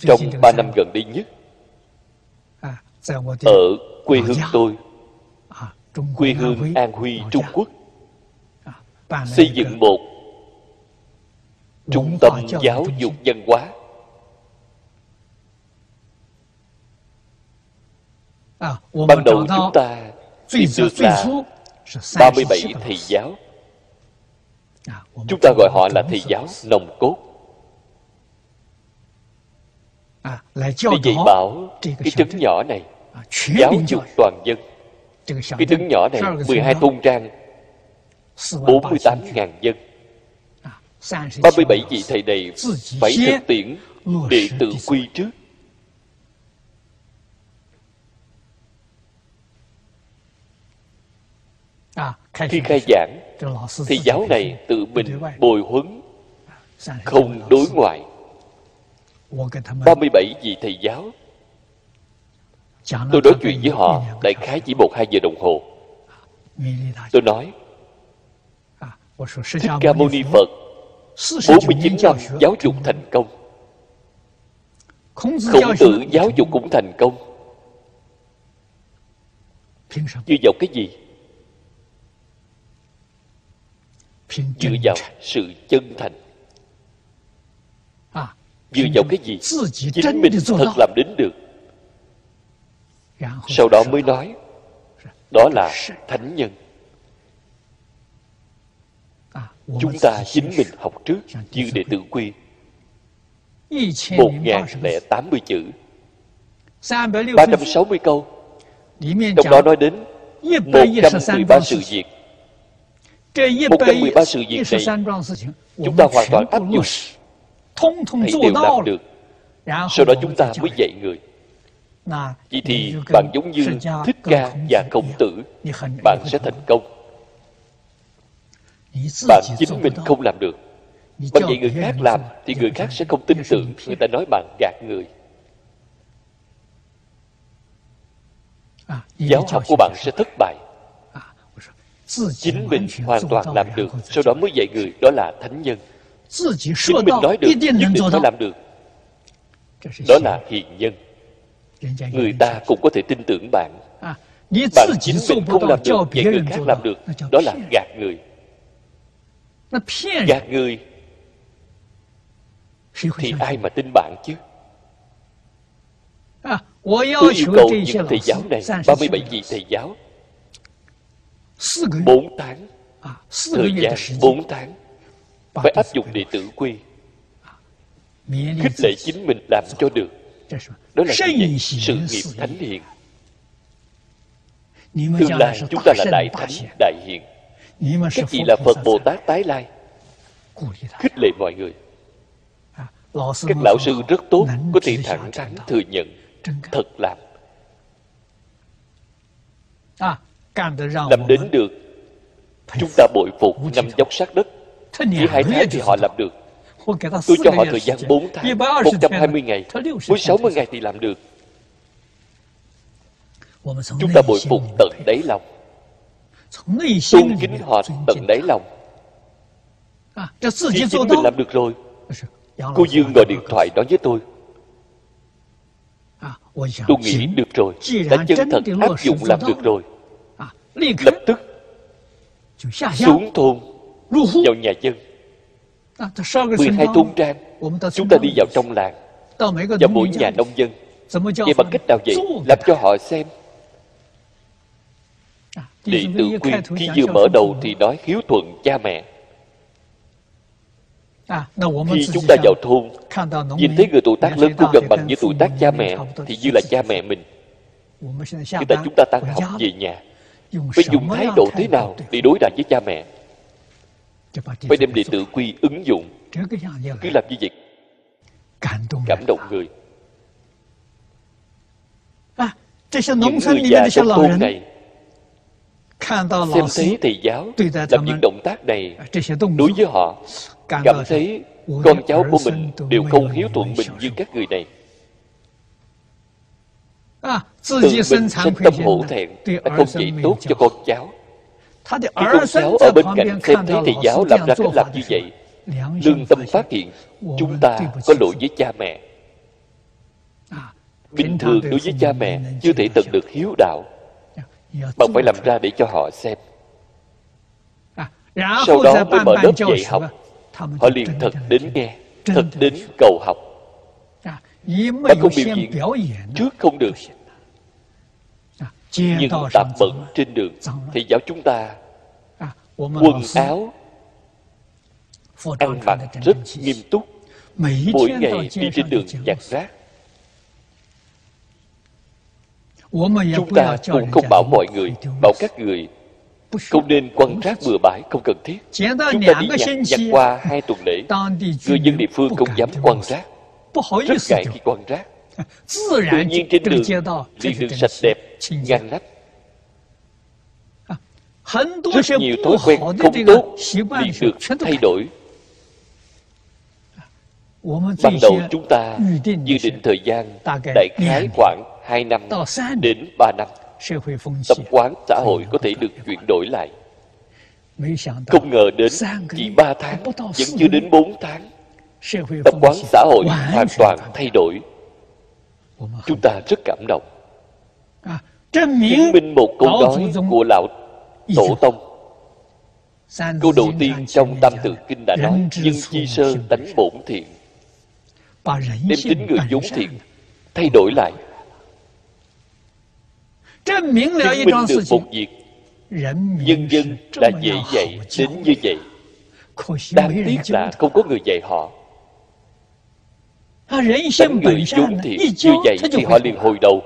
trong ba năm gần đây nhất. Ở quê hương tôi. Quê hương an huy trung quốc. Xây dựng một trung tâm giáo dục văn hóa. Ban đầu chúng ta được là 37 thầy giáo. Chúng ta gọi họ là thầy giáo nồng cốt để dạy bảo cái trấn nhỏ này giáo dục toàn dân. Cái trấn nhỏ này 12 thôn trang 48.000 dân. 37 vị thầy này phải thực tiễn đệ tử quy trước. Khi khai giảng thì giáo này tự mình bồi huấn không đối ngoại 37 vị thầy giáo. Tôi nói chuyện với họ Đại khái chỉ một hai giờ đồng hồ. Tôi nói Thích Ca Mâu Ni Phật 49 năm giáo dục thành công. Khổng tử giáo dục cũng thành công. Dựa vào cái gì? Dựa vào sự chân thành Dựa vào cái gì? Chính mình thật làm đến được. Sau đó mới nói Đó là thánh nhân. Chúng ta chính mình học trước như đệ tử quy. Một ngàn lẻ tám mươi chữ. ba trăm sáu mươi câu. Trong đó nói đến một trăm mười ba sự việc. Một trăm mười ba sự việc này chúng ta hoàn toàn áp dụng hãy đều làm được. Sau đó chúng ta mới dạy người. Vậy thì bạn giống như thích ca và khổng tử bạn sẽ thành công. Bạn chính mình không làm được. Bạn vậy người khác làm thì người khác sẽ không tin tưởng. người ta nói bạn gạt người. Giáo học của bạn sẽ thất bại. Chính mình hoàn toàn làm được. sau đó mới dạy người đó là thánh nhân chính mình nói được nhất định phải làm được。đó là hiền nhân。người ta cũng có thể tin tưởng bạn。bạn chính mình không làm được vậy người khác làm được đó là gạt người。gạt người。thì ai mà tin bạn chứ？tôi yêu cầu những thầy giáo này 37 vị thầy giáo。4 tháng。thời gian 4 tháng phải áp dụng đệ tử quy. Khích lệ chính mình làm cho được. Đó là gì sự nghiệp thánh hiền. Tương lai chúng ta là đại thánh đại hiền. Các vị là phật bồ tát tái lai? Khích lệ mọi người. Các lão sư rất tốt có thể thẳng thắn thừa nhận thật làm làm đến được chúng ta bội phục năm dốc sát đất chỉ hai tháng thì họ làm được. Tôi cho họ thời gian 4 tháng 120 ngày. Mới 60 ngày thì làm được. Chúng ta bội phục tận đáy lòng. Tôn kính họ tận đáy lòng. Khi chính mình làm được rồi. Cô dương gọi điện thoại nói với tôi. Tôi nghĩ được rồi. Đã chân thật áp dụng làm được rồi. Lập tức xuống thôn vào nhà dân. 12 thôn trang. chúng ta đi vào trong làng. Vào mỗi nhà nông dân. Vậy bằng cách nào vậy? Làm cho họ xem. Đệ tử khuyên khi vừa mở đầu thì nói hiếu thuận cha mẹ. Khi chúng ta vào thôn nhìn thấy người tuổi tác lớn cũng gần bằng với tuổi tác cha mẹ thì như là cha mẹ mình. Hiện tại chúng ta tan học về nhà. phải dùng thái độ thế nào để đối đãi với cha mẹ phải đem đệ tử quy ứng dụng. Cứ làm như vậy. Cảm động người. Những người già trong thôn này xem thấy thầy giáo làm những động tác này đối với họ cảm thấy con cháu của mình đều không hiếu thuận mình như các người này. Tự mình sinh tâm hổ thẹn đã không dạy tốt cho con cháu khi con cháu ở bên cạnh xem thấy thầy giáo làm ra cách làm như vậy. Lương tâm phát hiện chúng ta có lỗi với cha mẹ. Bình thường đối với cha mẹ chưa thể tận được hiếu đạo. Bạn phải làm ra để cho họ xem. Sau đó mới mở lớp dạy học. Họ liền thật đến nghe thật đến cầu học. Bạn không biểu diễn trước không được nhưng tạp bẩn trên đường thì giáo chúng ta quần áo ăn mặc rất nghiêm túc mỗi ngày đi trên đường nhặt rác. Chúng ta cũng không bảo mọi người bảo các người không nên quăng rác bừa bãi không cần thiết. Chúng ta đi nhặt nhặt qua hai tuần lễ. Người dân địa phương không dám quăng rác. rất ngại khi quăng rác tự nhiên trên đường liền được sạch đẹp ngăn nắp rất nhiều thói quen không tốt liền được thay đổi. ban đầu chúng ta dự định thời gian đại khái khoảng 2 năm đến 3 năm tập quán xã hội có thể được chuyển đổi lại. không ngờ đến chỉ 3 tháng vẫn chưa đến 4 tháng tập quán xã hội hoàn toàn thay đổi chúng ta rất cảm động. Chứng minh một câu nói của lão tổ tông. Câu đầu tiên trong tam tự kinh đã nói nhân chi sơ tánh bổn thiện. Đem tính người vốn thiện thay đổi lại. Chứng minh được một việc. nhân dân đã dễ dạy đến như vậy. Đáng tiếc là không có người dạy họ Tánh người vốn thiện như vậy thì họ liền hồi đầu.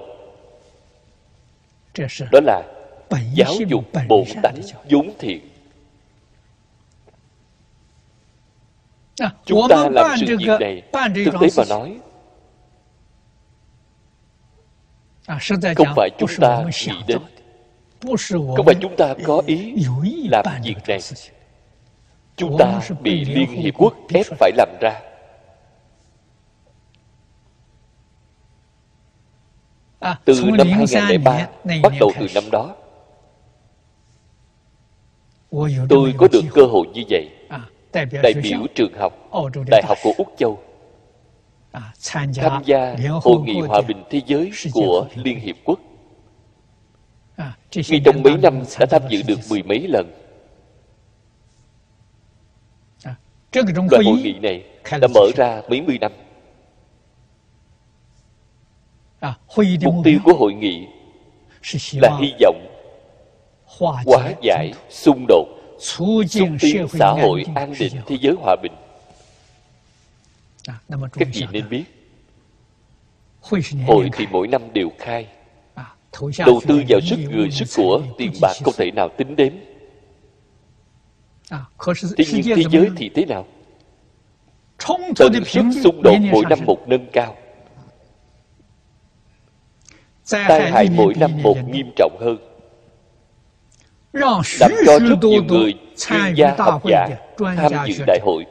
Đó là giáo dục bổn tánh vốn thiện. Chúng ta làm sự việc này. thực tế mà nói không phải chúng ta nghĩ đến. không phải chúng ta có ý làm việc này. Chúng ta bị liên hiệp quốc ép phải làm ra từ năm 2003 bắt đầu từ năm đó. Tôi có được cơ hội như vậy. Đại biểu trường học đại học của úc châu. Tham gia hội nghị hòa bình thế giới của liên hiệp quốc. Ngay trong mấy năm đã tham dự được mười mấy lần. Loại hội nghị này đã mở ra mấy mươi năm mục tiêu của hội nghị là hy vọng hóa giải xung đột xúc tiến xã hội an định thế giới hòa bình. Các vị nên biết hội thì mỗi năm đều khai. Đầu tư vào sức người sức của tiền bạc không thể nào tính đếm thế nhưng thế giới thì thế nào? Tần suất xung đột mỗi năm một nâng cao tai hại mỗi năm một nghiêm trọng hơn. Làm cho rất nhiều người chuyên gia học giả tham dự đại hội.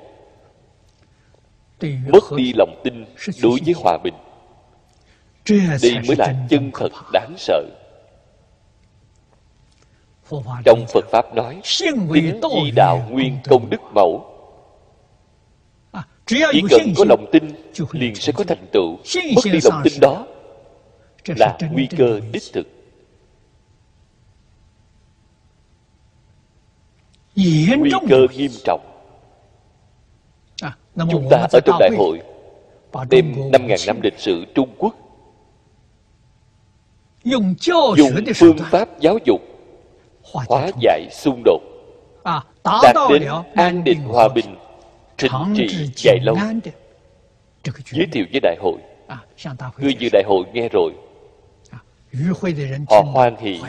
Mất đi lòng tin đối với hòa bình. Đây mới là chân thật đáng sợ. Trong phật pháp nói tính di đạo nguyên công đức mẫu. Chỉ cần có lòng tin liền sẽ có thành tựu. Mất đi lòng tin đó là nguy cơ đích thực. Nguy cơ nghiêm trọng. Chúng ta ở trong đại hội đem năm ngàn năm lịch sử trung quốc dùng phương pháp giáo dục hóa giải xung đột đạt đến an định hòa bình trình trị dài lâu. giới thiệu với đại hội. Người dự đại hội nghe rồi họ hoan hỷ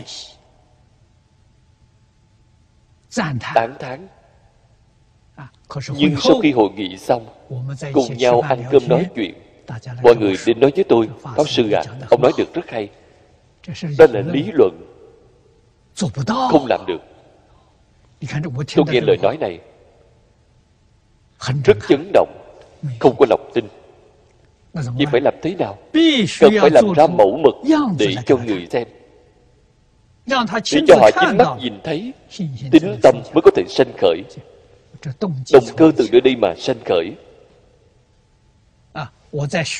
tán thán。nhưng sau khi hội nghị xong cùng nhau ăn cơm nói chuyện mọi người đến nói với tôi pháp sư à ông nói được rất hay đó là lý luận。không làm được。tôi nghe lời nói này。rất chấn động。không có lòng tin vậy phải làm thế nào? Cần phải làm ra mẫu mực để cho người xem. Để cho họ chính mắt nhìn thấy. Tính tâm mới có thể sanh khởi. động cơ từ nơi đây mà sanh khởi.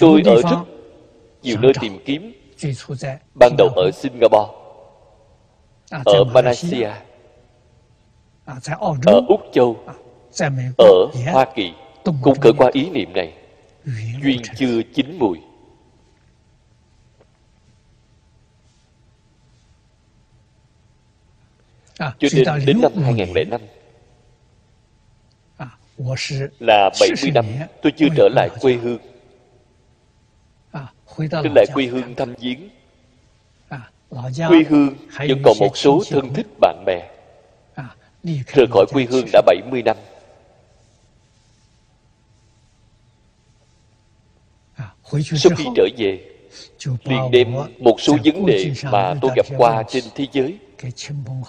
Tôi ở rất nhiều nơi tìm kiếm. Ban đầu ở singapore. Ở malaysia. Ở úc châu. Ở hoa kỳ. Cũng khởi qua ý niệm này duyên chưa chín mùi. Cho đến đến năm 2005 là 70 năm tôi chưa trở lại quê hương. Trở lại quê hương thăm viếng. quê hương vẫn còn một số thân thích bạn bè. Rời khỏi quê hương đã 70 năm sau khi trở về liền đem một số vấn đề mà tôi gặp qua trên thế giới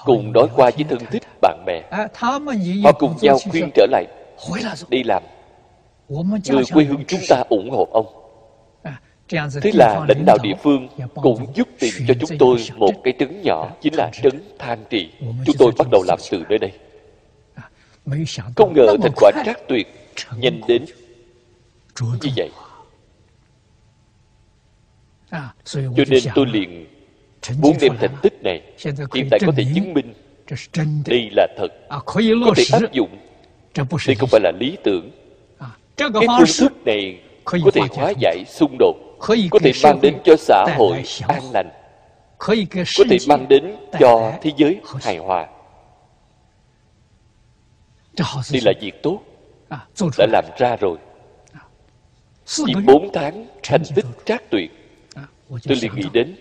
cùng nói qua với thân thích. bạn bè. Họ cùng nhau khuyên trở lại đi làm. Người quê hương chúng ta ủng hộ ông. Thế là lãnh đạo địa phương cũng giúp tìm cho chúng tôi một cái trấn nhỏ chính là trấn than trì. Chúng tôi bắt đầu làm từ nơi đây. Không ngờ thành quả trác tuyệt nhanh đến như vậy cho nên tôi liền muốn đem thành tích này hiện tại có thể chứng minh đây là thật. Có thể áp dụng. đây không phải là lý tưởng. Cái phương thức này có thể hóa giải xung đột có thể mang đến cho xã hội an lành có thể mang đến cho thế giới hài hòa. Đây là việc tốt. Đã làm ra rồi. Chỉ bốn tháng thành tích trác tuyệt tôi liền nghĩ đến,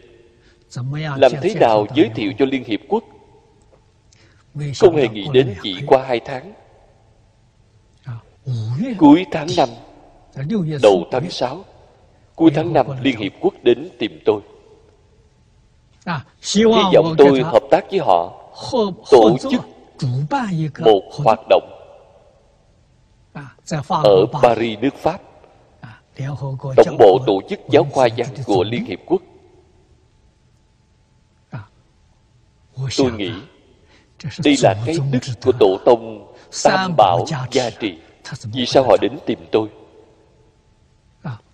làm thế nào giới thiệu cho liên hiệp quốc? Không hề nghĩ đến chỉ qua hai tháng. Cuối tháng năm, đầu tháng sáu, cuối tháng năm liên hiệp quốc đến tìm tôi. Hy vọng tôi hợp tác với họ, tổ chức một hoạt động ở paris, nước pháp tổng bộ tổ chức giáo khoa văn của liên hiệp quốc. Tôi nghĩ đây là cái đức của tổ tông tam bảo gia trì. Vì sao họ đến tìm tôi?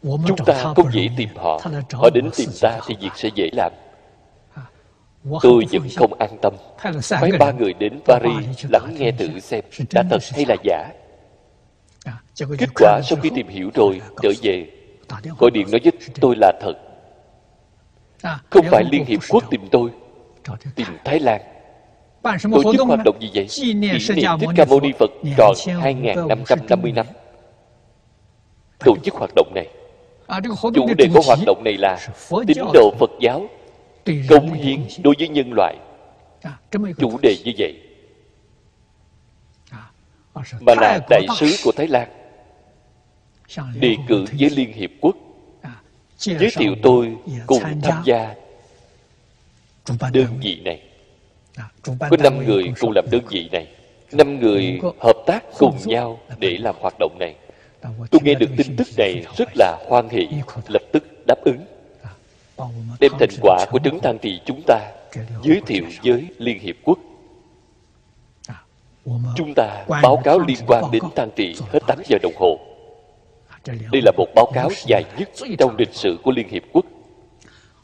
Chúng ta không dễ tìm họ. Họ đến tìm ta thì việc sẽ dễ làm. Tôi vẫn không an tâm. Mấy ba người đến paris lắng nghe thử xem đã thật hay là giả kết quả sau khi tìm hiểu rồi trở về. gọi điện nói với tôi là thật. Không phải liên hiệp quốc tìm tôi tìm thái lan. Tổ chức hoạt động gì vậy. kỷ niệm thích ca mâu ni phật tròn 2.550 năm tổ chức hoạt động này. Chủ đề của hoạt động này là tín đồ phật giáo công hiến đối với nhân loại. Chủ đề như vậy. Mà là đại sứ của thái lan đề cử với liên hiệp quốc. Giới thiệu tôi cùng tham gia. đơn vị này. Có năm người cùng làm đơn vị này. Năm người hợp tác cùng nhau để làm hoạt động này. Tôi nghe được tin tức này rất là hoan hỷ lập tức đáp ứng. Đem thành quả của trấn than trì chúng ta giới thiệu với liên hiệp quốc. Chúng ta báo cáo liên quan đến than trì hết 8 giờ đồng hồ đây là một báo cáo dài nhất trong lịch sử của liên hiệp quốc.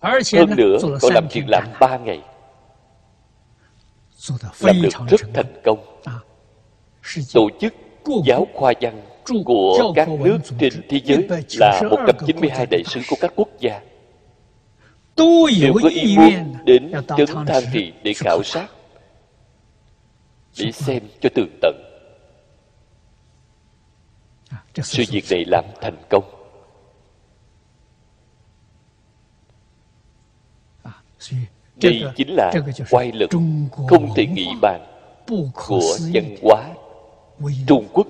Hơn nữa có làm chuyện làm ba ngày. Làm được rất thành công. tổ chức giáo khoa văn của các nước trên thế giới là 192 đại sứ của các quốc gia. Đều có ý muốn đến trấn than trì để khảo sát để xem cho tường tận sự việc này làm thành công. Đây chính là quay lực không thể nghĩ bàn của văn hóa trung quốc.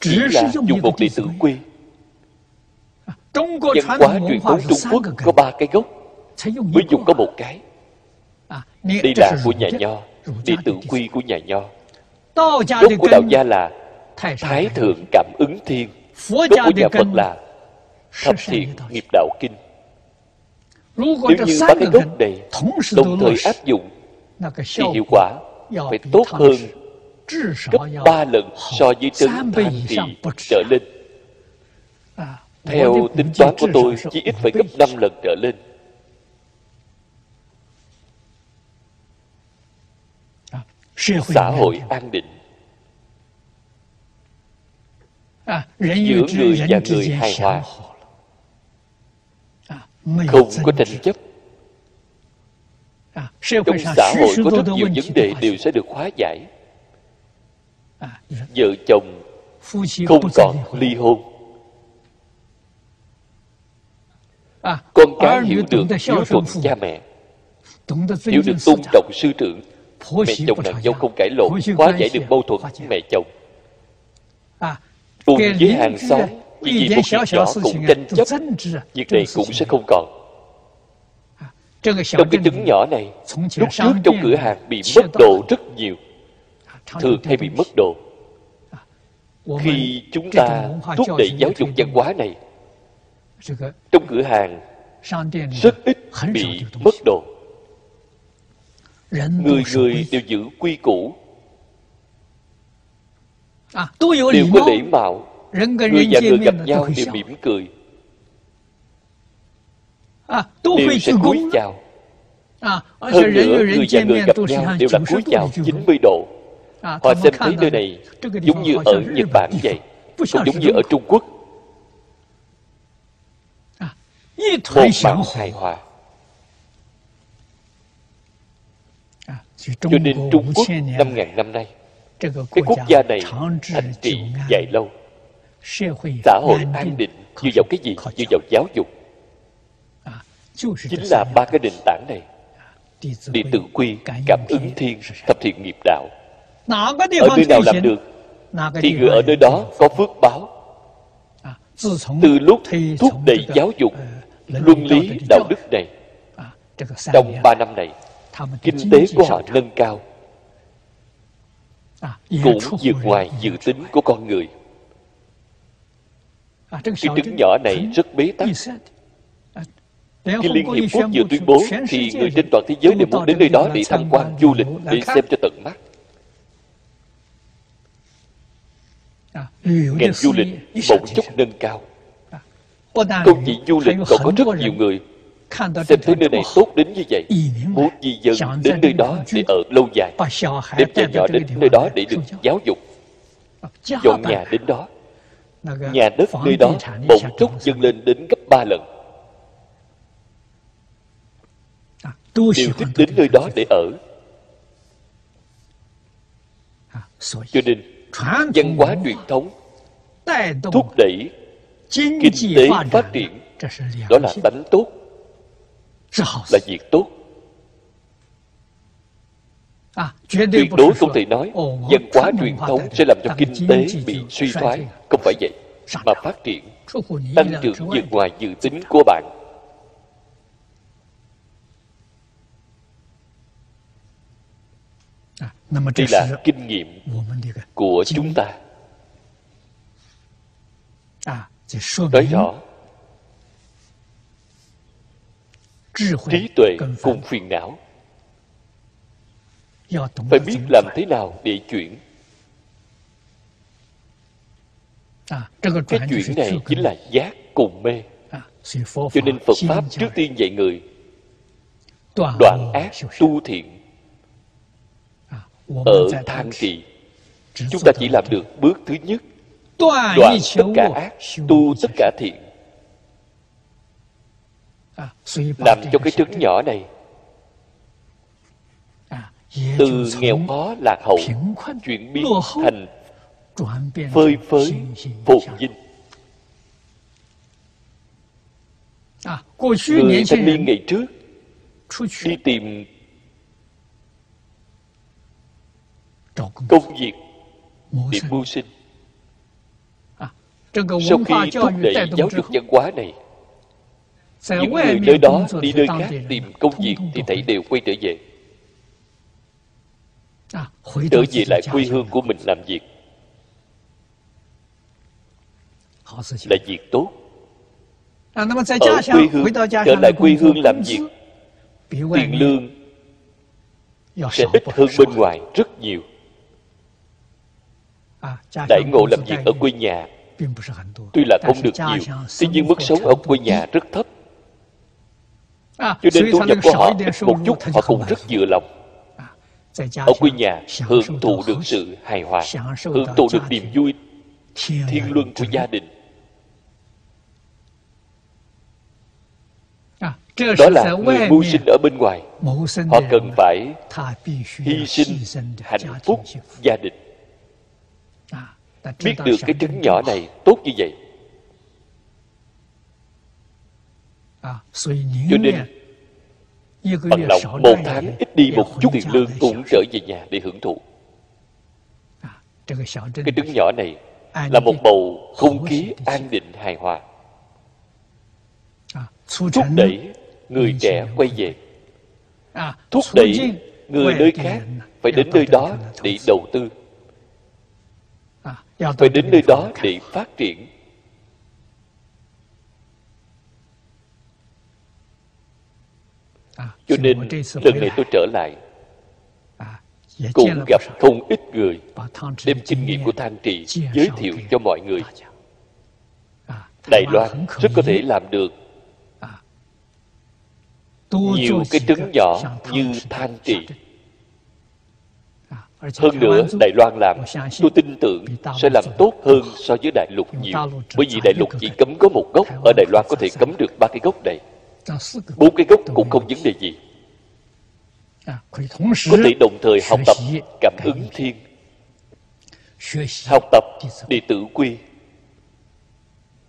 Chỉ là dùng một đệ tử quy văn hóa truyền thống trung quốc có ba cái gốc. Mới dùng có một cái. Đây là của nhà nho. Đệ tử quy của nhà nho. Gốc của đạo gia là thái thượng cảm ứng thiên. Gốc của nhà phật là thập thiện nghiệp đạo kinh. Nếu như ba cái gốc này đồng thời áp dụng thì hiệu quả phải tốt hơn gấp ba lần so với trấn thành trì trở lên. Theo tính toán của tôi chỉ ít phải gấp năm lần trở lên. Xã hội an định giữa người và người hài hòa không có tranh chấp。trong xã hội có rất nhiều vấn đề đều sẽ được hóa giải。vợ chồng không còn ly hôn。con cái hiểu được hiếu thuận cha mẹ hiểu được tôn trọng sư trưởng mẹ chồng nàng dâu không cãi lộn hóa giải được mâu thuẫn mẹ chồng cùng với hàng xóm vì một việc nhỏ cũng tranh chấp việc này cũng sẽ không còn. Trong cái trứng nhỏ này lúc trước trong cửa hàng bị mất đồ rất nhiều thường hay bị mất đồ. Khi chúng ta thúc đẩy giáo dục văn hóa này trong cửa hàng rất ít bị mất đồ. Người người đều giữ quy củ đều có lễ mạo người và người gặp nhau đều mỉm cười. Đều sẽ cúi chào. Hơn nữa người và người gặp nhau đều là cúi chào 90 độ. Họ xem thấy nơi này giống như ở nhật bản vậy không giống như ở trung quốc. Một mạng hài hòa. Cho nên trung quốc năm ngàn năm nay cái quốc gia này thành trị dài lâu. Xã hội an định dựa vào cái gì? dựa vào giáo dục. Chính là ba cái nền tảng này. Đệ tử quy cảm ứng thiên thập thiện nghiệp đạo. Ở nơi nào làm được? Thì người ở nơi đó có phước báo. Từ lúc thúc đẩy giáo dục luân lý đạo đức này trong ba năm này kinh tế của họ nâng cao cũng vượt ngoài dự tính của con người. Cái trứng nhỏ này rất bế tắc. khi Liên Hiệp Quốc vừa tuyên bố thì người trên toàn thế giới đều muốn đến nơi đó để tham quan du lịch để xem cho tận mắt. Ngành du lịch bỗng chốc nâng cao. Không chỉ du lịch còn có rất nhiều người xem thấy nơi này tốt đến như vậy muốn di dân đến nơi đó để ở lâu dài đem trẻ nhỏ đến nơi đó để được giáo dục dọn nhà đến đó。nhà đất nơi đó bỗng chốc dâng lên đến gấp ba lần。đều thích đến nơi đó để ở。cho nên văn hóa truyền thống thúc đẩy kinh tế phát triển đó là tánh tốt là việc tốt. Tuyệt đối không thể nói văn hóa truyền thống sẽ làm cho kinh tế bị suy thoái. không phải vậy mà phát triển tăng trưởng vượt ngoài dự tính của bạn. Đây là kinh nghiệm của chúng ta. Nói rõ trí tuệ cùng phiền não. Phải biết làm thế nào để chuyển. Cái chuyển này chính là giác cùng mê. Cho nên phật pháp trước tiên dạy người đoạn ác tu thiện. Ở thang trì chúng ta chỉ làm được bước thứ nhất đoạn tất cả ác tu tất cả thiện làm cho cái trứng nhỏ này từ nghèo khó lạc hậu chuyển biến thành phơi phới phồn vinh. Người thanh niên ngày trước đi tìm công việc để mưu sinh. Sau khi thúc đẩy giáo dục văn hóa này những người nơi đó đi nơi khác tìm công việc thì thảy đều quay trở về. Trở về lại quê hương của mình làm việc. Là việc tốt. Ở quê hương trở lại quê hương làm việc. Tiền lương sẽ ít hơn bên ngoài rất nhiều. Đại ngộ làm việc ở quê nhà. Tuy là không được nhiều tuy nhiên mức sống ở quê nhà rất thấp cho nên thu nhập của họ một chút họ cũng rất vừa lòng. Ở quê nhà hưởng thụ được sự hài hòa hưởng thụ được niềm vui thiên luân của gia đình. Đó là người mưu sinh ở bên ngoài. Họ cần phải hy sinh hạnh phúc gia đình. Biết được cái trứng nhỏ này tốt như vậy cho nên bằng lòng một tháng ít đi một chút tiền lương cũng trở về nhà để hưởng thụ. Cái trứng nhỏ này là một bầu không khí an định hài hòa. Thúc đẩy người trẻ quay về. Thúc đẩy người nơi khác phải đến nơi đó để đầu tư. Phải đến nơi đó để phát triển cho nên lần này tôi trở lại cũng gặp không ít người đem kinh nghiệm của than trì giới thiệu cho mọi người. đài loan rất có thể làm được. Nhiều cái trứng nhỏ như than trì. hơn nữa đài loan làm tôi tin tưởng sẽ làm tốt hơn so với đại lục nhiều bởi vì đại lục chỉ cấm có một gốc ở đài loan có thể cấm được ba cái gốc này bốn cái gốc cũng không vấn đề gì. có thể đồng thời học tập cảm ứng thiên học tập đệ tử quy.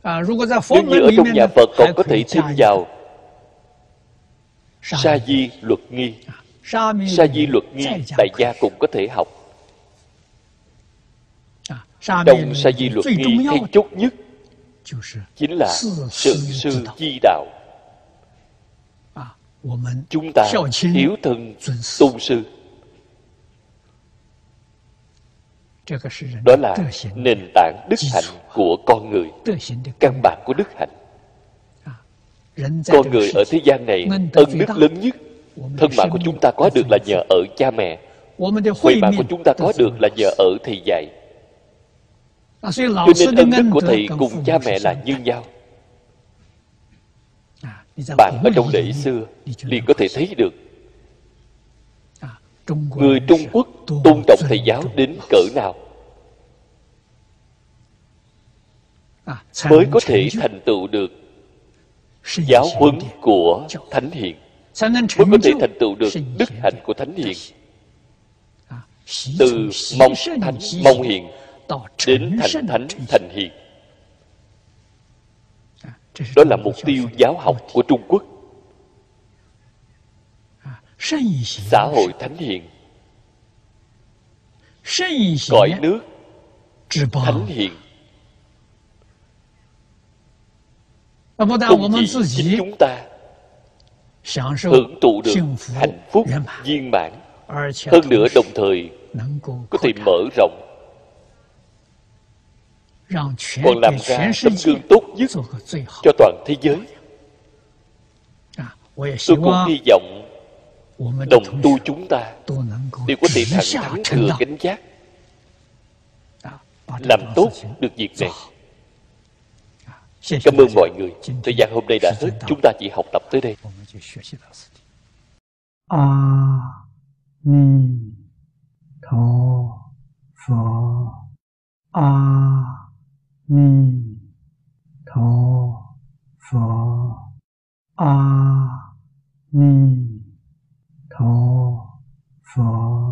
nếu như ở trong nhà phật còn có thể thêm vào。sa di luật nghi. sa di luật nghi đại gia cũng có thể học. trong sa di luật nghi then chốt nhất chính là sự sư di đạo chúng ta hiếu thân tôn sư。đó là nền tảng đức hạnh của con người căn bản của đức hạnh. Con người ở thế gian này ân đức lớn nhất. Thân mạng của chúng ta có được là nhờ ở cha mẹ. Huệ mạng của chúng ta có được là nhờ ở thầy dạy. Cho nên ân đức của thầy cùng cha mẹ là như nhau bạn ở trong lễ xưa liền có thể thấy được. Người trung quốc tôn trọng thầy giáo đến cỡ nào? Mới có thể thành tựu được giáo huấn của thánh hiền. Mới có thể thành tựu được đức hạnh của thánh hiền. Từ mong thánh mong hiền đến thành thánh thành hiền đó là mục tiêu giáo học của trung quốc. Xã hội thánh hiền. Cõi nước. Thánh hiền. Không chỉ chính chúng ta. Hưởng thụ được hạnh phúc viên mãn. Hơn nữa đồng thời có thể mở rộng còn làm ra tấm gương tốt nhất cho toàn thế giới. Tôi cũng hy vọng đồng tu chúng ta đều có thể thẳng thắn thừa cánh giác。làm tốt được việc này。cảm ơn mọi người。thời gian hôm nay đã hết chúng ta chỉ học tập tới đây。a ni tho pho a 弥陀佛阿弥陀佛